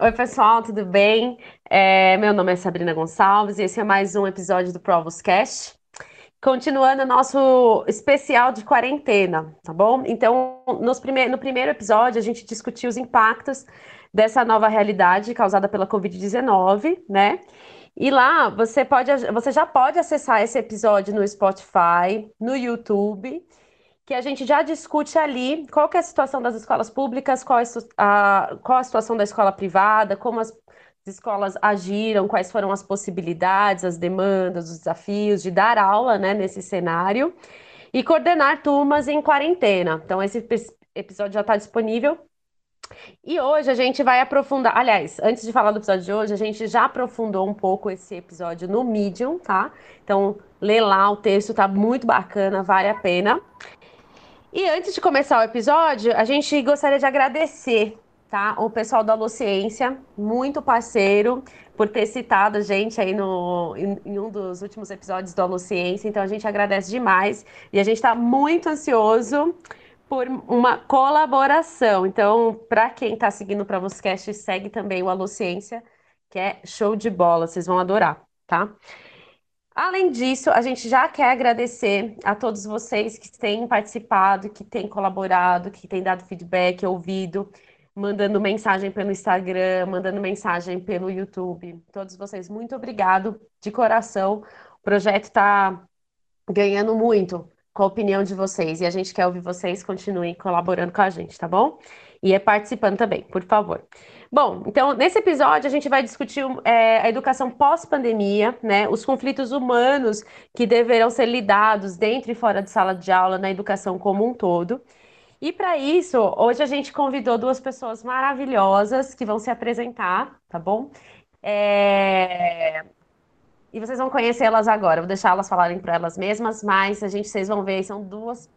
Oi, pessoal, tudo bem? É, meu nome é Sabrina Gonçalves e esse é mais um episódio do Provos Cast. Continuando o nosso especial de quarentena, tá bom? Então, prime no primeiro episódio, a gente discutiu os impactos dessa nova realidade causada pela Covid-19, né? E lá você pode, você já pode acessar esse episódio no Spotify, no YouTube que a gente já discute ali qual é a situação das escolas públicas, qual, é a, qual a situação da escola privada, como as escolas agiram, quais foram as possibilidades, as demandas, os desafios de dar aula né, nesse cenário e coordenar turmas em quarentena. Então, esse episódio já está disponível. E hoje a gente vai aprofundar. Aliás, antes de falar do episódio de hoje, a gente já aprofundou um pouco esse episódio no Medium, tá? Então, lê lá, o texto tá muito bacana, vale a pena. E antes de começar o episódio, a gente gostaria de agradecer, tá? O pessoal da Luciência, muito parceiro, por ter citado a gente aí no, em, em um dos últimos episódios da Luciência. Então a gente agradece demais e a gente está muito ansioso por uma colaboração. Então, para quem está seguindo para Vostcast, segue também o Aluciência, que é show de bola, vocês vão adorar, tá? Além disso, a gente já quer agradecer a todos vocês que têm participado, que têm colaborado, que têm dado feedback, ouvido, mandando mensagem pelo Instagram, mandando mensagem pelo YouTube. Todos vocês, muito obrigado de coração. O projeto está ganhando muito com a opinião de vocês e a gente quer ouvir vocês, continuem colaborando com a gente, tá bom? E é participando também, por favor. Bom, então nesse episódio a gente vai discutir é, a educação pós-pandemia, né? Os conflitos humanos que deverão ser lidados dentro e fora de sala de aula na educação como um todo. E para isso, hoje a gente convidou duas pessoas maravilhosas que vão se apresentar, tá bom? É... E vocês vão conhecê-las agora. Vou deixar elas falarem para elas mesmas, mas a gente, vocês vão ver, são duas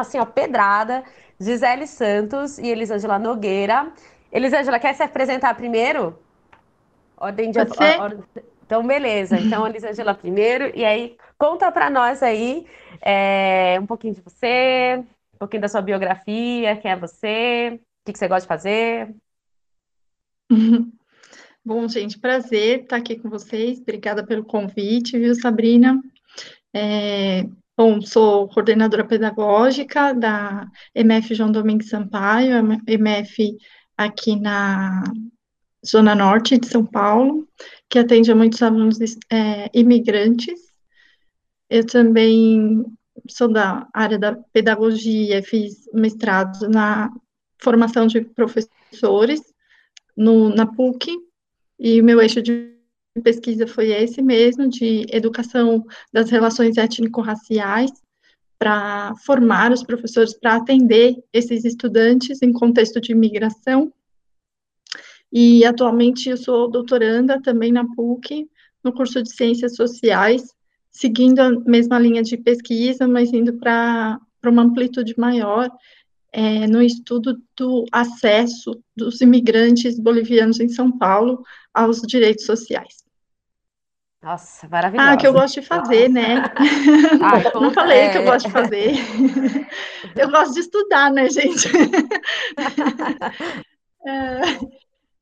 assim, ó, pedrada, Gisele Santos e Elisângela Nogueira. Elisângela, quer se apresentar primeiro? Ordem de... Or... Então, beleza. Então, Elisângela primeiro. E aí, conta para nós aí é, um pouquinho de você, um pouquinho da sua biografia, quem é você, o que, que você gosta de fazer. Bom, gente, prazer estar aqui com vocês. Obrigada pelo convite, viu, Sabrina? É, bom, sou coordenadora pedagógica da MF João Domingues Sampaio, MF aqui na Zona Norte de São Paulo, que atende a muitos alunos é, imigrantes. Eu também sou da área da pedagogia, fiz mestrado na formação de professores no, na PUC, e o meu eixo de pesquisa foi esse mesmo, de educação das relações étnico-raciais, para formar os professores para atender esses estudantes em contexto de imigração. E atualmente eu sou doutoranda também na PUC, no curso de Ciências Sociais, seguindo a mesma linha de pesquisa, mas indo para uma amplitude maior é, no estudo do acesso dos imigrantes bolivianos em São Paulo aos direitos sociais. Nossa, maravilhoso. Ah, que eu gosto de fazer, né? Ah, Não falei é. que eu gosto de fazer. eu gosto de estudar, né, gente? é,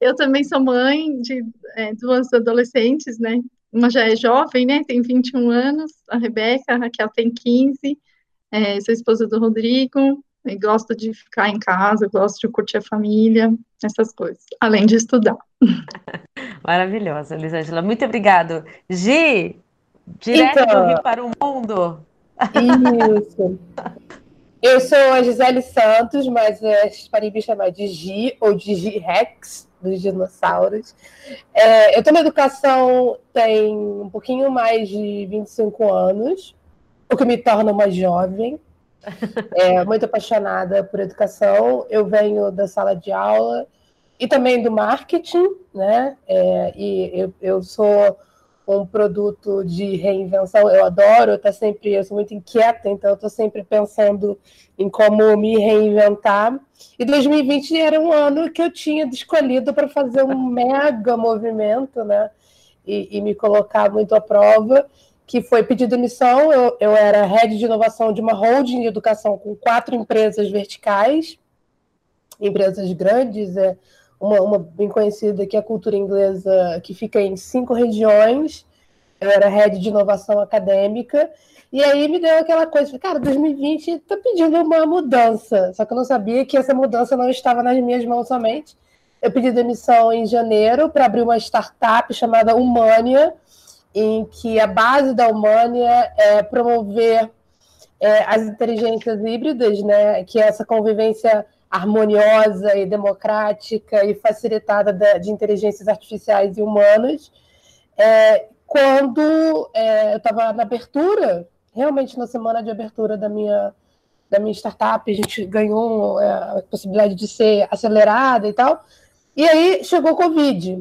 eu também sou mãe de é, duas adolescentes, né? Uma já é jovem, né? Tem 21 anos, a Rebeca, a Raquel tem 15, é, sou esposa do Rodrigo, e gosto de ficar em casa, gosto de curtir a família, essas coisas, além de estudar. Maravilhosa, Elisângela. Muito obrigado. Gi, direto então, do Rio para o mundo. Isso. Eu sou a Gisele Santos, mas é, para me chamar de Gi ou de Gi-Rex, dos dinossauros. É, eu estou na educação tem um pouquinho mais de 25 anos, o que me torna uma jovem é, muito apaixonada por educação. Eu venho da sala de aula e também do marketing, né? É, e eu, eu sou um produto de reinvenção. Eu adoro, eu tô sempre, eu sou muito inquieta, então eu estou sempre pensando em como me reinventar. E 2020 era um ano que eu tinha escolhido para fazer um mega movimento, né? E, e me colocar muito à prova que foi pedir demissão. Eu, eu era head de inovação de uma holding de educação com quatro empresas verticais, empresas grandes, é, uma, uma bem conhecida, que é a cultura inglesa, que fica em cinco regiões. Eu era head de inovação acadêmica. E aí me deu aquela coisa, cara, 2020 está pedindo uma mudança. Só que eu não sabia que essa mudança não estava nas minhas mãos somente. Eu pedi demissão em janeiro para abrir uma startup chamada Humania, em que a base da Humania é promover é, as inteligências híbridas, né, que é essa convivência harmoniosa e democrática e facilitada de inteligências artificiais e humanas. É, quando é, eu estava na abertura, realmente na semana de abertura da minha, da minha startup, a gente ganhou é, a possibilidade de ser acelerada e tal. E aí chegou o Covid.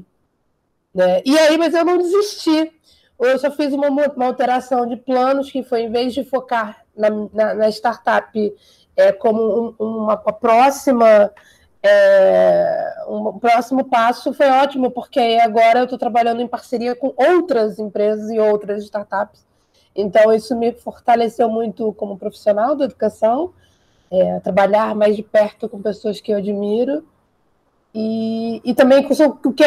Né? E aí, mas eu não desisti. Eu só fiz uma, uma alteração de planos, que foi, em vez de focar na, na, na startup é, como um, uma, próxima. É, um próximo passo foi ótimo, porque agora eu estou trabalhando em parceria com outras empresas e outras startups. Então, isso me fortaleceu muito como profissional da educação, é, trabalhar mais de perto com pessoas que eu admiro e, e também o que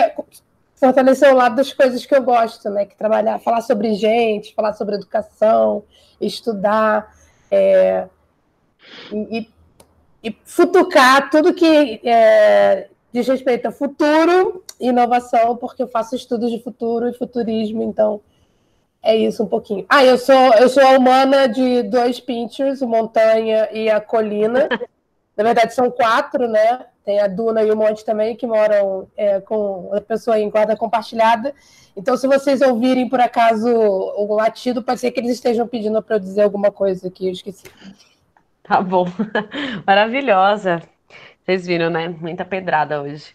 fortalecer o lado das coisas que eu gosto, né? Que trabalhar, falar sobre gente, falar sobre educação, estudar é, e, e, futucar tudo que é, diz respeito a futuro e inovação, porque eu faço estudos de futuro e futurismo, então é isso um pouquinho. Ah, eu sou eu sou a humana de dois pinchers, o montanha e a colina. Na verdade, são quatro, né? Tem a Duna e o Monte também, que moram é, com a pessoa em guarda compartilhada. Então, se vocês ouvirem, por acaso, o latido, pode ser que eles estejam pedindo para eu dizer alguma coisa que eu esqueci. Tá bom. Maravilhosa. Vocês viram, né? Muita pedrada hoje.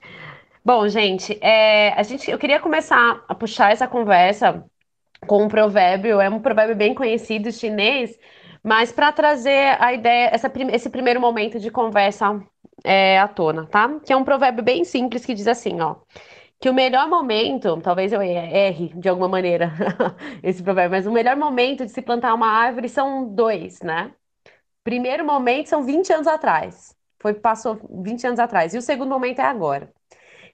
Bom, gente, é, a gente, eu queria começar a puxar essa conversa com um provérbio, é um provérbio bem conhecido chinês, mas para trazer a ideia, essa, esse primeiro momento de conversa é, à tona, tá? Que é um provérbio bem simples que diz assim, ó. Que o melhor momento, talvez eu erre de alguma maneira esse provérbio, mas o melhor momento de se plantar uma árvore são dois, né? Primeiro momento são 20 anos atrás. Foi, passou 20 anos atrás. E o segundo momento é agora.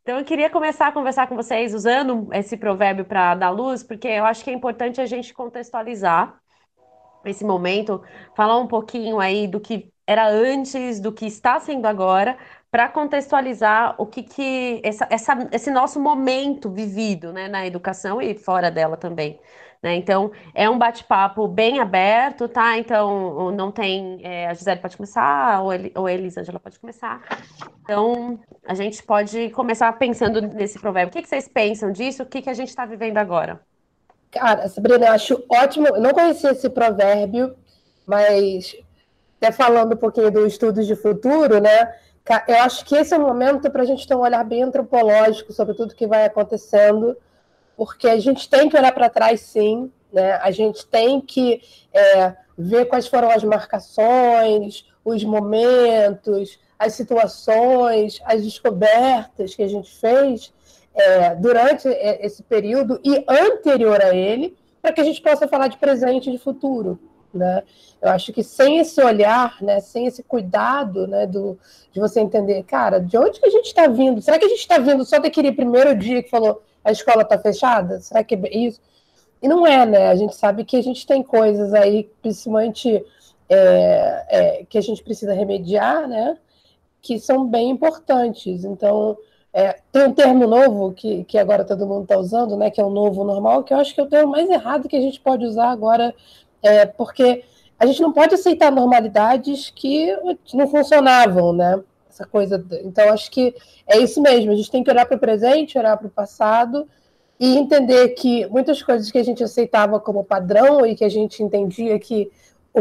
Então, eu queria começar a conversar com vocês usando esse provérbio para dar luz, porque eu acho que é importante a gente contextualizar esse momento, falar um pouquinho aí do que era antes do que está sendo agora, para contextualizar o que, que essa, essa, esse nosso momento vivido né, na educação e fora dela também. Né? Então, é um bate-papo bem aberto, tá? Então, não tem. É, a Gisele pode começar, ou, Eli, ou a Elisângela pode começar. Então, a gente pode começar pensando nesse provérbio. O que, que vocês pensam disso? O que, que a gente está vivendo agora? Cara, Sabrina, eu acho ótimo. Eu não conhecia esse provérbio, mas até falando um pouquinho do estudos de futuro, né? Eu acho que esse é o momento para a gente ter um olhar bem antropológico sobre tudo que vai acontecendo, porque a gente tem que olhar para trás, sim, né? A gente tem que é, ver quais foram as marcações, os momentos, as situações, as descobertas que a gente fez é, durante esse período e anterior a ele, para que a gente possa falar de presente e de futuro. Né? Eu acho que sem esse olhar, né, sem esse cuidado né, do, de você entender, cara, de onde que a gente está vindo? Será que a gente está vindo só daquele primeiro dia que falou a escola está fechada? Será que é isso? E não é, né? A gente sabe que a gente tem coisas aí, principalmente é, é, que a gente precisa remediar, né? Que são bem importantes. Então, é, tem um termo novo que, que agora todo mundo está usando, né? Que é o novo normal, que eu acho que é o termo mais errado que a gente pode usar agora é, porque a gente não pode aceitar normalidades que não funcionavam, né? Essa coisa. Então, acho que é isso mesmo. A gente tem que olhar para o presente, olhar para o passado e entender que muitas coisas que a gente aceitava como padrão e que a gente entendia que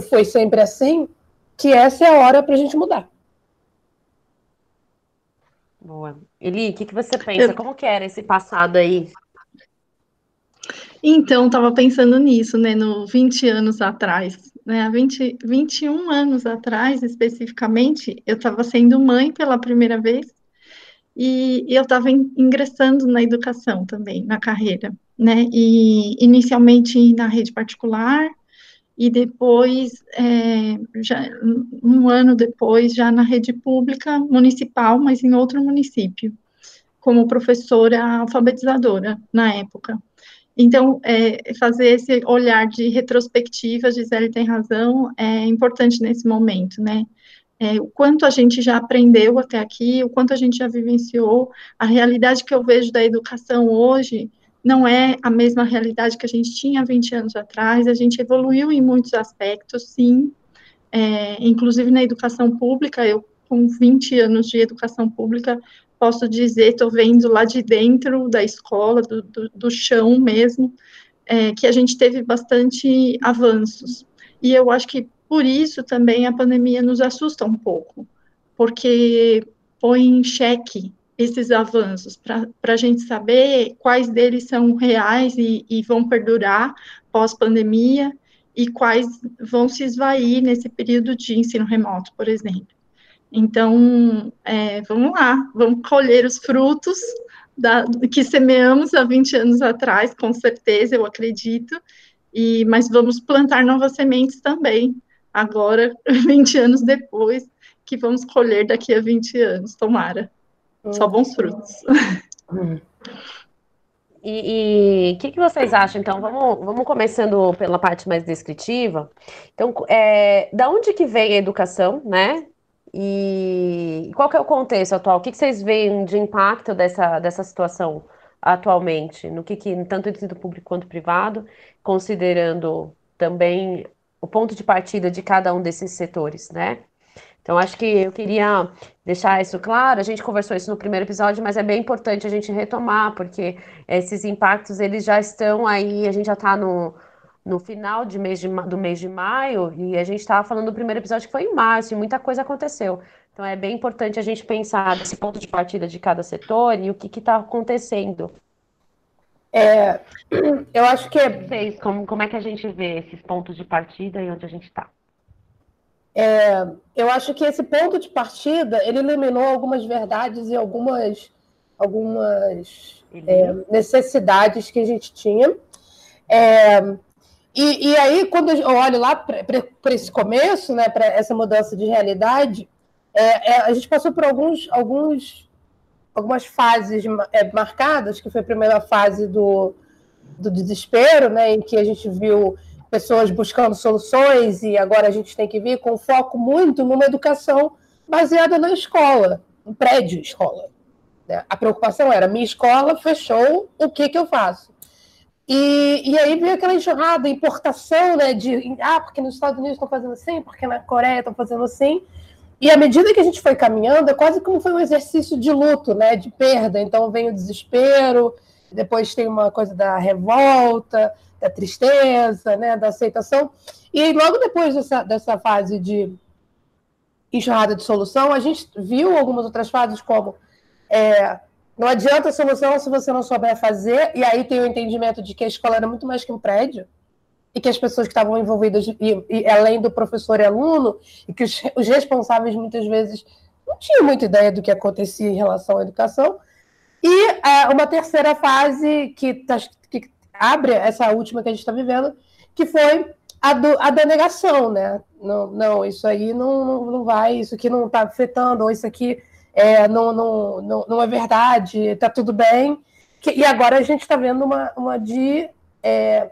foi sempre assim, que essa é a hora para a gente mudar. Boa. Eli, o que, que você pensa? Como que era esse passado aí? Então, estava pensando nisso, né, no 20 anos atrás, né, há 20, 21 anos atrás, especificamente, eu estava sendo mãe pela primeira vez e, e eu estava ingressando na educação também, na carreira, né, e inicialmente na rede particular e depois, é, já, um ano depois, já na rede pública municipal, mas em outro município. como professora alfabetizadora na época. Então, é, fazer esse olhar de retrospectiva, Gisele tem razão, é importante nesse momento, né? É, o quanto a gente já aprendeu até aqui, o quanto a gente já vivenciou, a realidade que eu vejo da educação hoje não é a mesma realidade que a gente tinha 20 anos atrás, a gente evoluiu em muitos aspectos, sim, é, inclusive na educação pública, eu com 20 anos de educação pública, posso dizer, estou vendo lá de dentro da escola, do, do, do chão mesmo, é, que a gente teve bastante avanços. E eu acho que por isso também a pandemia nos assusta um pouco, porque põe em xeque esses avanços, para a gente saber quais deles são reais e, e vão perdurar pós-pandemia e quais vão se esvair nesse período de ensino remoto, por exemplo. Então, é, vamos lá, vamos colher os frutos da, que semeamos há 20 anos atrás, com certeza, eu acredito, e, mas vamos plantar novas sementes também, agora, 20 anos depois, que vamos colher daqui a 20 anos, tomara. Só bons frutos. E o que, que, vocês acham, então? Vamos, vamos começando pela parte mais descritiva. Então, é, da onde que vem a educação, né? E qual que é o contexto atual? O que, que vocês veem de impacto dessa, dessa situação atualmente? No que, que tanto ensino público quanto privado, considerando também o ponto de partida de cada um desses setores, né? Então, acho que eu queria deixar isso claro. A gente conversou isso no primeiro episódio, mas é bem importante a gente retomar, porque esses impactos eles já estão aí, a gente já está no, no final de mês de, do mês de maio, e a gente estava falando do primeiro episódio que foi em março, e muita coisa aconteceu. Então é bem importante a gente pensar nesse ponto de partida de cada setor e o que está acontecendo. É, eu acho que. Vocês, como, como é que a gente vê esses pontos de partida e onde a gente está? É, eu acho que esse ponto de partida ele eliminou algumas verdades e algumas, algumas é, necessidades que a gente tinha. É, e, e aí, quando eu olho lá para esse começo, né, para essa mudança de realidade, é, é, a gente passou por alguns, alguns, algumas fases é, marcadas, que foi a primeira fase do, do desespero, né, em que a gente viu pessoas buscando soluções e agora a gente tem que vir com foco muito numa educação baseada na escola, no prédio escola. Né? A preocupação era, minha escola fechou, o que, que eu faço? E, e aí veio aquela enxurrada, importação, né, de, ah, porque nos Estados Unidos estão fazendo assim, porque na Coreia estão fazendo assim, e à medida que a gente foi caminhando, é quase como foi um exercício de luto, né, de perda, então vem o desespero, depois tem uma coisa da revolta, da tristeza, né, da aceitação, e logo depois dessa, dessa fase de enxurrada de solução, a gente viu algumas outras fases como é, não adianta a solução se você não souber fazer, e aí tem o entendimento de que a escola era muito mais que um prédio, e que as pessoas que estavam envolvidas, e, e além do professor e aluno, e que os, os, responsáveis muitas vezes não tinham muita ideia do que acontecia em relação à educação. E é, uma terceira fase que, tá, que abre essa última que a gente está vivendo, que foi a, do, a da negação, né? Não, não isso aí não, não vai, isso aqui não está afetando, ou isso aqui é, não, não, não, não é verdade, está tudo bem. Que, e agora a gente está vendo uma, uma de é,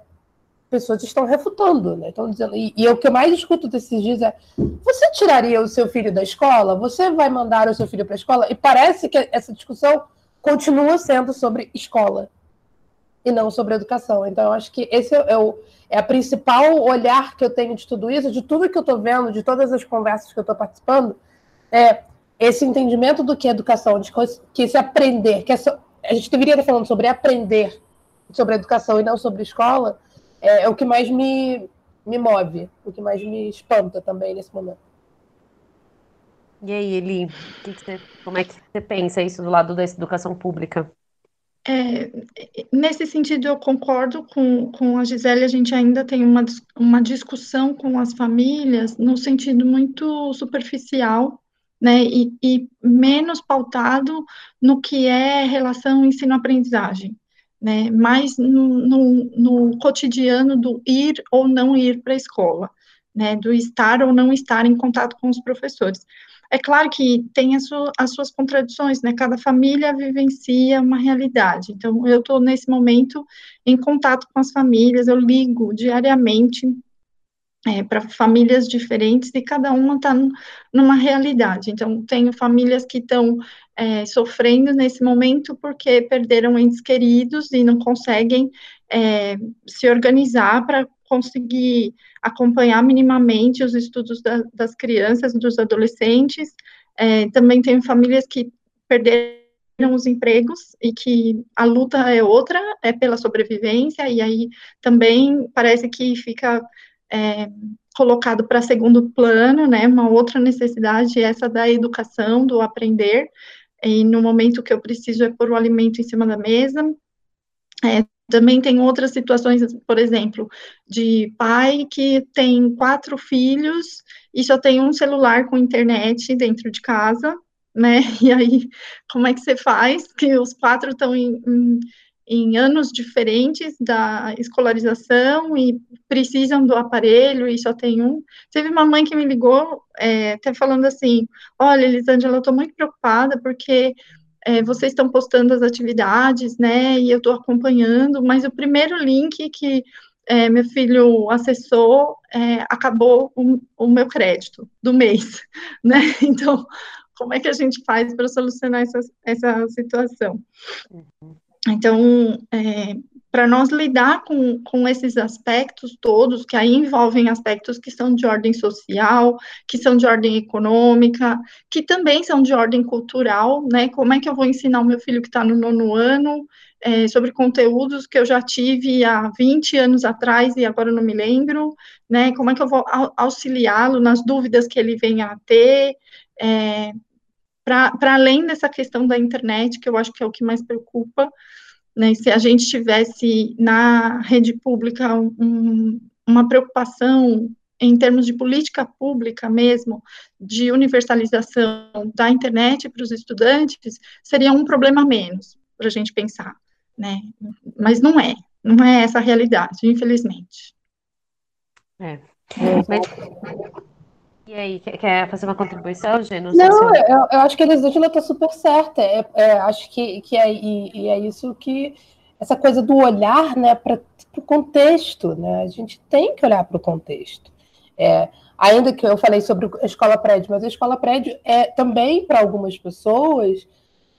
pessoas estão refutando, né? Estão dizendo, e, e o que eu mais escuto desses dias é: você tiraria o seu filho da escola? Você vai mandar o seu filho para a escola? E parece que essa discussão continua sendo sobre escola e não sobre educação. Então, eu acho que esse é, o, é a principal olhar que eu tenho de tudo isso, de tudo que eu estou vendo, de todas as conversas que eu estou participando. É, esse entendimento do que é educação, de que esse aprender, que essa, a gente deveria estar falando sobre aprender sobre educação e não sobre escola, é, é o que mais me, me move, o que mais me espanta também nesse momento. E aí, Eli, que que você, como é que você pensa isso do lado da educação pública? É, nesse sentido, eu concordo com, com a Gisele, a gente ainda tem uma, uma discussão com as famílias no sentido muito superficial né, e, e menos pautado no que é relação ensino-aprendizagem, né, mais no, no, no cotidiano do ir ou não ir para a escola, né, do estar ou não estar em contato com os professores. é claro que tem as, su as suas contradições, né? Cada família vivencia uma realidade. Então, eu estou nesse momento em contato com as famílias, eu ligo diariamente é, para famílias diferentes e cada uma está numa realidade. Então, tenho famílias que estão é, sofrendo nesse momento porque perderam entes queridos e não conseguem é, se organizar para conseguir acompanhar minimamente os estudos da, das crianças, dos adolescentes. É, também tenho famílias que perderam os empregos e que a luta é outra, é pela sobrevivência, e aí também parece que fica é, colocado para segundo plano, né, uma outra necessidade, essa da educação, do aprender, e no momento que eu preciso é pôr o alimento em cima da mesa. É, também tem outras situações, por exemplo, de pai que tem quatro filhos e só tem um celular com internet dentro de casa, né? E aí, como é que você faz? Que os quatro estão em, em em anos diferentes da escolarização e precisam do aparelho e só tem um. Teve uma mãe que me ligou, é, até falando assim: Olha, Elisângela, eu estou muito preocupada porque é, vocês estão postando as atividades, né? E eu estou acompanhando, mas o primeiro link que é, meu filho acessou é, acabou o, o meu crédito do mês, né? Então, como é que a gente faz para solucionar essa, essa situação? Uhum. Então, é, para nós lidar com, com esses aspectos todos, que aí envolvem aspectos que são de ordem social, que são de ordem econômica, que também são de ordem cultural, né? Como é que eu vou ensinar o meu filho que está no nono ano é, sobre conteúdos que eu já tive há 20 anos atrás e agora não me lembro, né? Como é que eu vou auxiliá-lo nas dúvidas que ele venha a ter? É, para além dessa questão da internet, que eu acho que é o que mais preocupa, né, se a gente tivesse na rede pública um, uma preocupação em termos de política pública mesmo, de universalização da internet para os estudantes, seria um problema menos para a gente pensar, né? Mas não é, não é essa a realidade, infelizmente. É. Mas, e aí, quer fazer uma contribuição, Gê? Não, não eu, eu, acho que a Elisângela está super certa. É, é, acho que, que é, e, e, é isso que. Essa coisa do olhar né, para o contexto. Né? A gente tem que olhar para o contexto. É, ainda que eu falei sobre a escola prédio, mas a escola prédio é também, para algumas pessoas,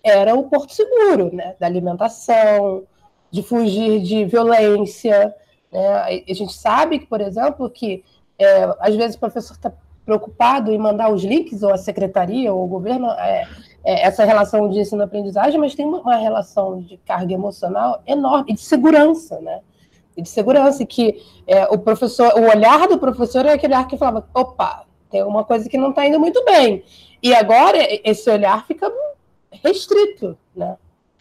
era o porto seguro né? da alimentação, de fugir de violência. Né? A gente sabe que, por exemplo, que é, às vezes o professor está preocupado em mandar os links, ou a secretaria, ou o governo, é, é, essa relação de ensino-aprendizagem, mas tem uma, relação de carga emocional enorme, e de segurança, né? E de segurança, que é, o professor, o olhar do professor é aquele olhar que falava, opa, tem uma coisa que não está indo muito bem. E agora esse olhar fica restrito, né?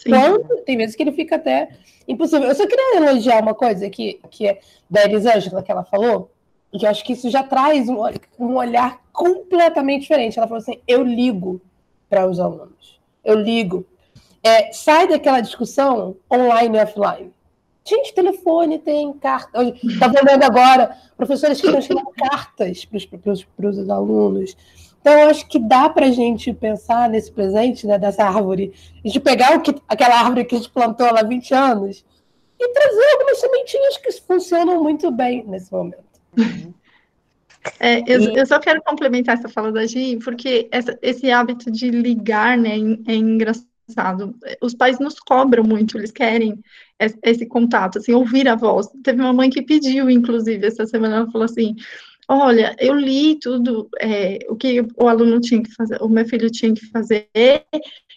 Quando, tem vezes que ele fica até impossível. Eu só queria elogiar uma coisa que, que é da Elisângela, que ela falou, e que eu acho que isso já traz um, um olhar completamente diferente. Ela falou assim: eu ligo para os alunos, eu ligo. É, sai daquela discussão online e offline. Gente, telefone tem carta. Está vendo agora professores que estão escrevendo cartas para os alunos. Então, acho que dá para a gente pensar nesse presente né, dessa árvore, de pegar o que, aquela árvore que a gente plantou há 20 anos e trazer algumas sementinhas que funcionam muito bem nesse momento. É, eu, e... eu, só quero complementar essa fala da Gi, porque essa, esse hábito de ligar, né, é engraçado. Os pais nos cobram muito, eles querem esse contato, assim, ouvir a voz. Teve uma mãe que pediu, inclusive, essa semana, ela falou assim, olha, eu li tudo é, o que o aluno tinha que fazer, o meu filho tinha que fazer,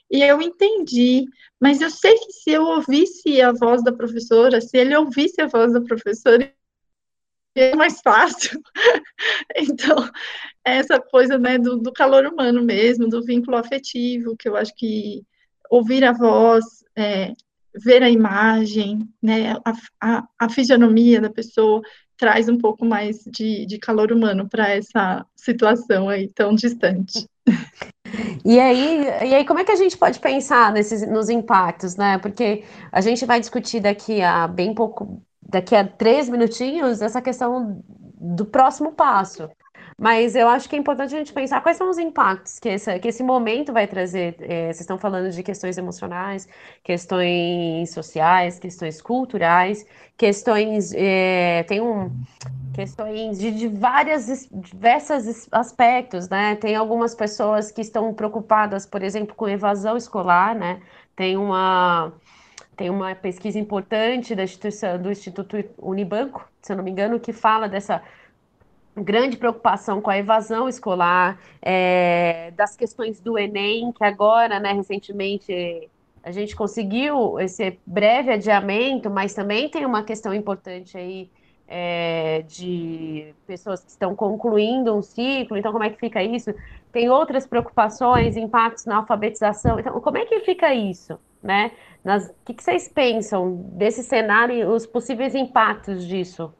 e eu entendi, mas eu sei que se eu ouvisse a voz da professora, se ele ouvisse a voz da professora, é mais fácil. então, essa coisa né, do, do, calor humano mesmo, do vínculo afetivo, que eu acho que ouvir a voz, é, ver a imagem, né, a, a, a, fisionomia da pessoa, traz um pouco mais de, de calor humano para essa situação aí tão distante. E aí, e aí, como é que a gente pode pensar nesses, nos impactos, né? Porque a gente vai discutir daqui a bem pouco, daqui a três minutinhos essa questão do próximo passo. Mas eu acho que é importante a gente pensar quais são os impactos que, esse que esse momento vai trazer. É, vocês estão falando de questões emocionais, questões sociais, questões culturais, questões. É, tem um. Questões de, de várias, diversos aspectos, né? Tem algumas pessoas que estão preocupadas, por exemplo, com evasão escolar, né? Tem uma, tem uma pesquisa importante da instituição, do Instituto Unibanco, se eu não me engano, que fala dessa grande preocupação com a evasão escolar, é, das questões do Enem, que agora, né, recentemente, a gente conseguiu esse breve adiamento, mas também tem uma questão importante aí é, de pessoas que estão concluindo um ciclo, então como é que fica isso? Tem outras preocupações, impactos na alfabetização, então como é que fica isso, né? o que, que vocês pensam desse cenário e os possíveis impactos disso?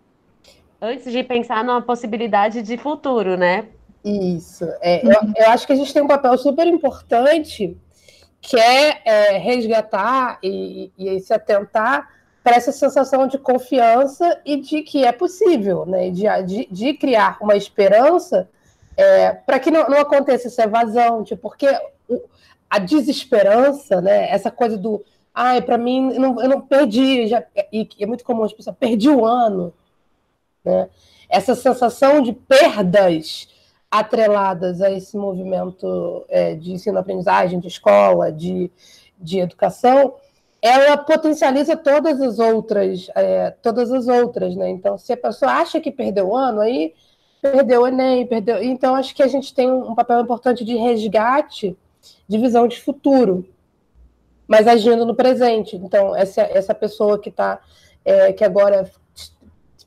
Antes de pensar numa possibilidade de futuro, né? Isso. É, eu, eu, acho que a gente tem um papel super importante que é, é resgatar e, e, se atentar para essa sensação de confiança e de que é possível, né? De, de, de criar uma esperança é, para que não, não, aconteça essa evasão, tipo, porque a desesperança, né? Essa coisa do ai, para mim, eu não, eu não perdi, já, e é muito comum as pessoas, perdi o ano, né? Essa sensação de perdas atreladas a esse movimento é, de ensino-aprendizagem, de escola, de, de educação, ela potencializa todas as outras, é, todas as outras, né? Então, se a pessoa acha que perdeu o ano, aí perdeu o Enem, perdeu. Então, acho que a gente tem um papel importante de resgate de visão de futuro, mas agindo no presente. Então, essa, essa pessoa que está, é, que agora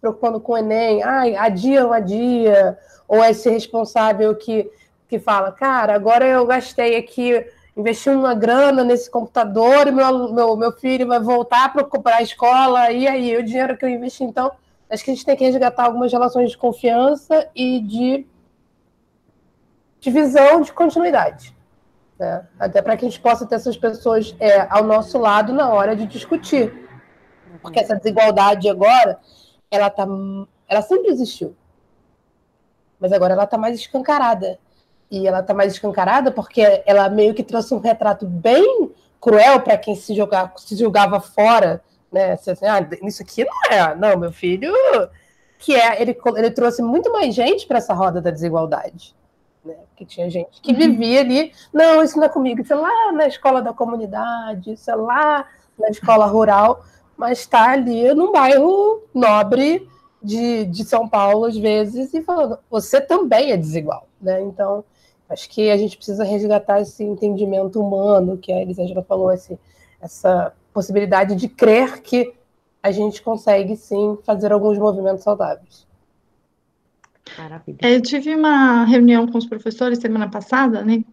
preocupando com o Enem, ai, adia ou adia, ou esse responsável que, que fala, cara, agora eu gastei aqui, investi uma grana nesse computador e meu, meu, meu filho vai voltar para comprar a escola, e aí, o dinheiro que eu investi, então, acho que a gente tem que resgatar algumas relações de confiança e de, de visão de continuidade. Né? Até para que a gente possa ter essas pessoas é, ao nosso lado na hora de discutir. Porque essa desigualdade agora, ela tá, ela sempre existiu, mas agora ela está mais escancarada. E ela está mais escancarada porque ela meio que trouxe um retrato bem cruel para quem se, jogar, se julgava fora, né? Assim, ah, isso aqui não é, não, meu filho, que é, ele, ele trouxe muito mais gente para essa roda da desigualdade. Né? Que tinha gente que uhum. vivia ali, não, isso não é comigo, isso é lá na escola da comunidade, isso é lá na escola rural mas está ali num bairro nobre de, de São Paulo, às vezes, e falando, você também é desigual, né? Então, acho que a gente precisa resgatar esse entendimento humano que a Elisângela falou, esse, essa possibilidade de crer que a gente consegue sim fazer alguns movimentos saudáveis. Maravilha. É, eu tive uma reunião com os professores semana passada, né?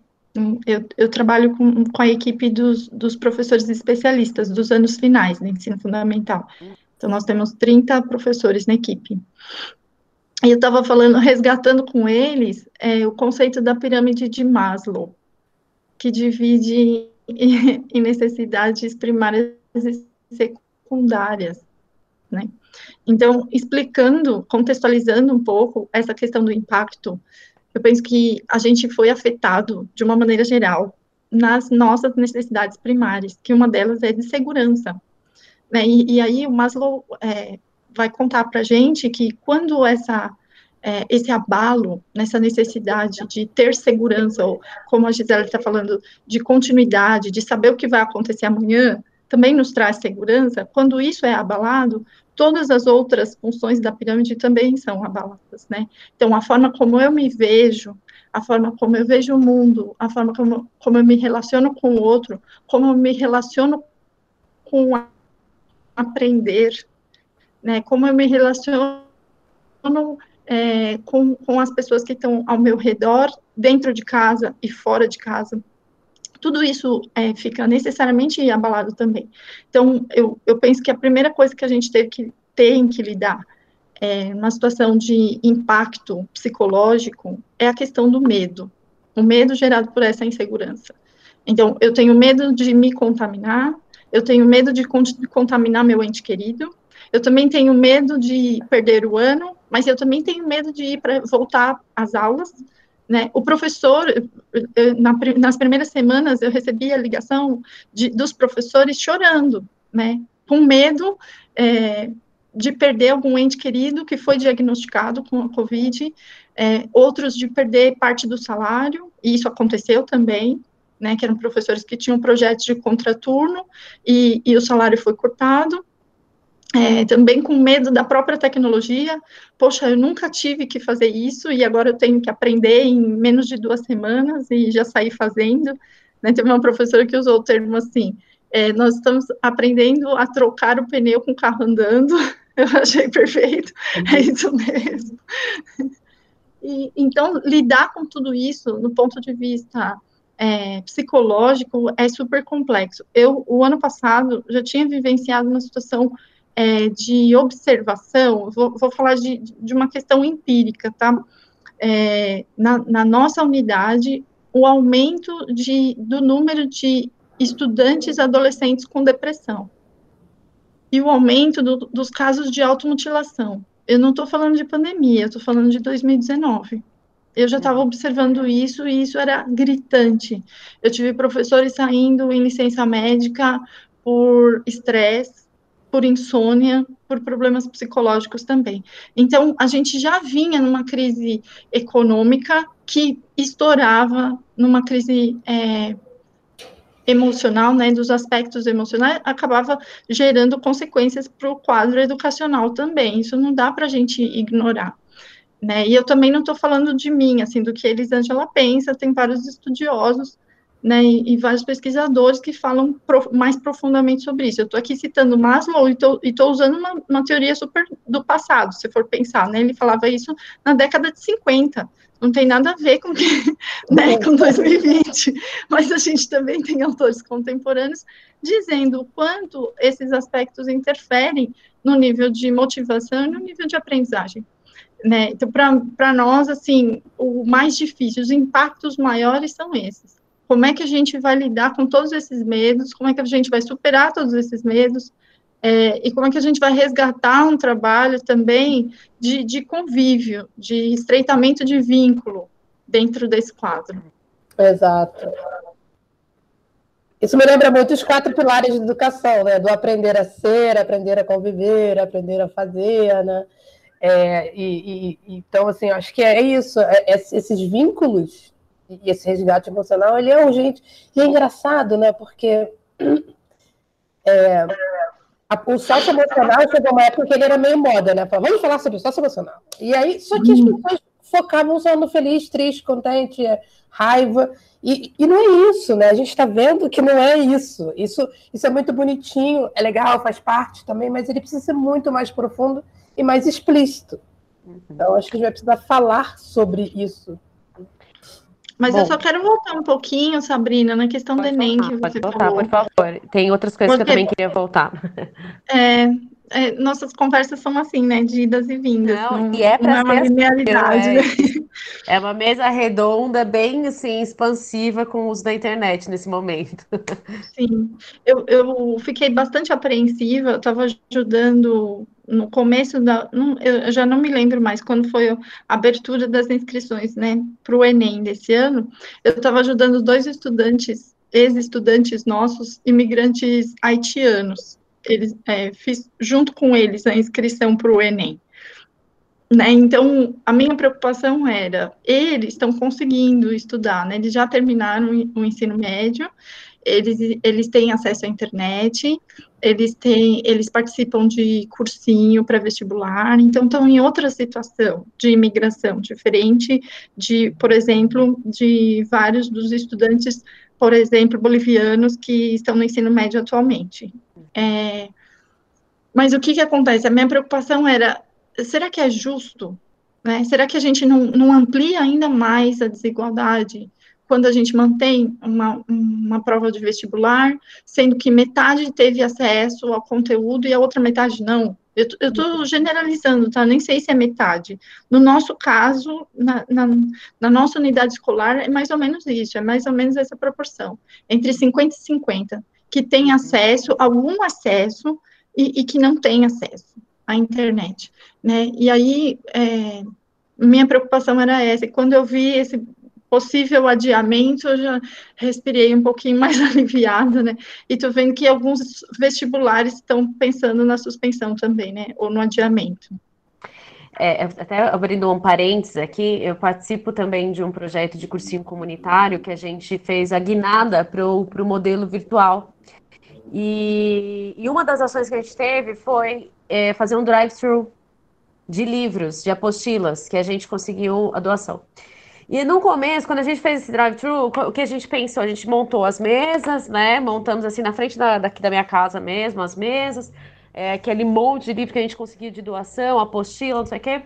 Eu, eu trabalho com, com a equipe dos, dos professores especialistas dos anos finais, no ensino fundamental. Então, nós temos 30 professores na equipe. Eu estava falando, resgatando com eles é, o conceito da pirâmide de Maslow, que divide em necessidades primárias e secundárias, né? Então, explicando, contextualizando um pouco essa questão do impacto eu penso que a gente foi afetado, de uma maneira geral, nas nossas necessidades primárias, que uma delas é de segurança. Né? E, e, aí o Maslow é, vai contar para a gente que quando essa, é, esse abalo, nessa necessidade de ter segurança, ou como a Gisela está falando, de continuidade, de saber o que vai acontecer amanhã, também nos traz segurança, quando isso é abalado, todas as outras funções da pirâmide também são abaladas, né? Então, a forma como eu me vejo, a forma como eu vejo o mundo, a forma como, como eu me relaciono com o outro, como eu me relaciono com a, aprender, né? Como eu me relaciono é, com, com as pessoas que estão ao meu redor, dentro de casa e fora de casa tudo isso é, fica necessariamente abalado também. Então, eu, eu penso que a primeira coisa que a gente teve que tem que lidar é, numa situação de impacto psicológico é a questão do medo, o medo gerado por essa insegurança. Então, eu tenho medo de me contaminar, eu tenho medo de contaminar meu ente querido, eu também tenho medo de perder o ano, mas eu também tenho medo de ir para voltar às aulas, né? O professor, na, nas primeiras semanas, eu recebi a ligação de, dos professores chorando, né? Com medo é, de perder algum ente querido que foi diagnosticado com a Covid, é, outros de perder parte do salário, e isso aconteceu também, né, que eram professores que tinham projetos de contraturno e, e o salário foi cortado, é, também com medo da própria tecnologia, poxa, eu nunca tive que fazer isso e agora eu tenho que aprender em menos de duas semanas e já saí fazendo, né, teve uma professora que usou o termo assim, é, nós estamos aprendendo a trocar o pneu com o carro andando, eu achei perfeito, é isso mesmo. E, então, lidar com tudo isso, no ponto de vista é, psicológico, é super complexo. Eu, o ano passado, já tinha vivenciado uma situação é, de observação, vou, vou falar de, de, uma questão empírica, tá? É, na, na, nossa unidade, o aumento de, do número de estudantes adolescentes com depressão e o aumento do, dos casos de automutilação. Eu não estou falando de pandemia, eu estou falando de 2019. Eu já estava observando isso e isso era gritante. Eu tive professores saindo em licença médica por estresse, por insônia, por problemas psicológicos também. Então, a gente já vinha numa crise econômica que estourava numa crise é, emocional, né, dos aspectos emocionais, acabava gerando consequências para o quadro educacional também. Isso não dá para a gente ignorar. Né? E eu também não estou falando de mim, assim, do que Elisângela pensa, tem vários estudiosos né, e, e, vários pesquisadores que falam pro, mais profundamente sobre isso. Eu estou aqui citando Maslow e estou usando uma, uma, teoria super do passado, se for pensar, né, ele falava isso na década de 50, não tem nada a ver com, que, né, com 2020, mas a gente também tem autores contemporâneos dizendo o quanto esses aspectos interferem no nível de motivação e no nível de aprendizagem. Né? Então, para nós, assim, o mais difícil, os impactos maiores são esses como é que a gente vai lidar com todos esses medos, como é que a gente vai superar todos esses medos, é, e como é que a gente vai resgatar um trabalho também de, de convívio, de estreitamento de vínculo dentro desse quadro. Exato. Isso me lembra muito os quatro pilares de educação, né? Do aprender a ser, aprender a conviver, aprender a fazer, né? É, e, e, então, assim, acho que é isso, é, é, esses vínculos e esse resgate emocional, ele é urgente. E é engraçado, né? Porque é, a, o sócio emocional chegou uma época que ele era meio moda, né? Falava, vamos falar sobre o sócio emocional. E aí, só que as uhum. pessoas focavam só no feliz, triste, contente, raiva. E, e não é isso, né? A gente está vendo que não é isso. isso. Isso é muito bonitinho, é legal, faz parte também, mas ele precisa ser muito mais profundo e mais explícito. Uhum. Então, acho que a gente vai precisar falar sobre isso mas Bom, eu só quero voltar um pouquinho, Sabrina, na questão do Enem voltar, que você voltar, falou. Por favor, tem outras coisas Porque, que eu também queria voltar. É, é, nossas conversas são assim, né? De idas e vindas. Não, não e é para é uma assim, linearidade. É, é uma mesa redonda, bem assim, expansiva com o uso da internet nesse momento. Sim, eu, eu fiquei bastante apreensiva, eu estava ajudando no começo da. Não, eu já não me lembro mais quando foi a abertura das inscrições, né, para o Enem desse ano. Eu estava ajudando dois estudantes, ex-estudantes nossos, imigrantes haitianos eles, é, fiz junto com eles a inscrição para o Enem. Né? Então, a minha preocupação era, eles estão conseguindo estudar, né? eles já terminaram o ensino médio, eles, eles têm acesso à internet, eles têm, eles participam de cursinho pré-vestibular, então estão em outra situação de imigração, diferente de, por exemplo, de vários dos estudantes, por exemplo, bolivianos que estão no ensino médio atualmente. É, mas o que, que acontece? A minha preocupação era: será que é justo? Né? Será que a gente não, não amplia ainda mais a desigualdade quando a gente mantém uma, uma prova de vestibular, sendo que metade teve acesso ao conteúdo e a outra metade não? Eu estou generalizando, tá? Nem sei se é metade. No nosso caso, na, na, na, nossa unidade escolar, é mais ou menos isso, é mais ou menos essa proporção, entre 50 e 50 que tem acesso, algum acesso, e, e que não tem acesso. à internet, né? E aí, é, minha preocupação era essa. E quando eu vi esse possível adiamento, eu já respirei um pouquinho mais aliviada, né? E tô vendo que alguns vestibulares estão pensando na suspensão também, né? Ou no adiamento. É, até abrindo um parênteses aqui, eu participo também de um projeto de cursinho comunitário que a gente fez a guinada para o modelo virtual. E, e, uma das ações que a gente teve foi é, fazer um drive-thru de livros, de apostilas, que a gente conseguiu a doação. E no começo, quando a gente fez esse drive-thru, o que a gente pensou? A gente montou as mesas, né? Montamos assim na frente da, daqui da minha casa mesmo, as mesas é, aquele monte de livro que a gente conseguia de doação, apostila, não sei o quê.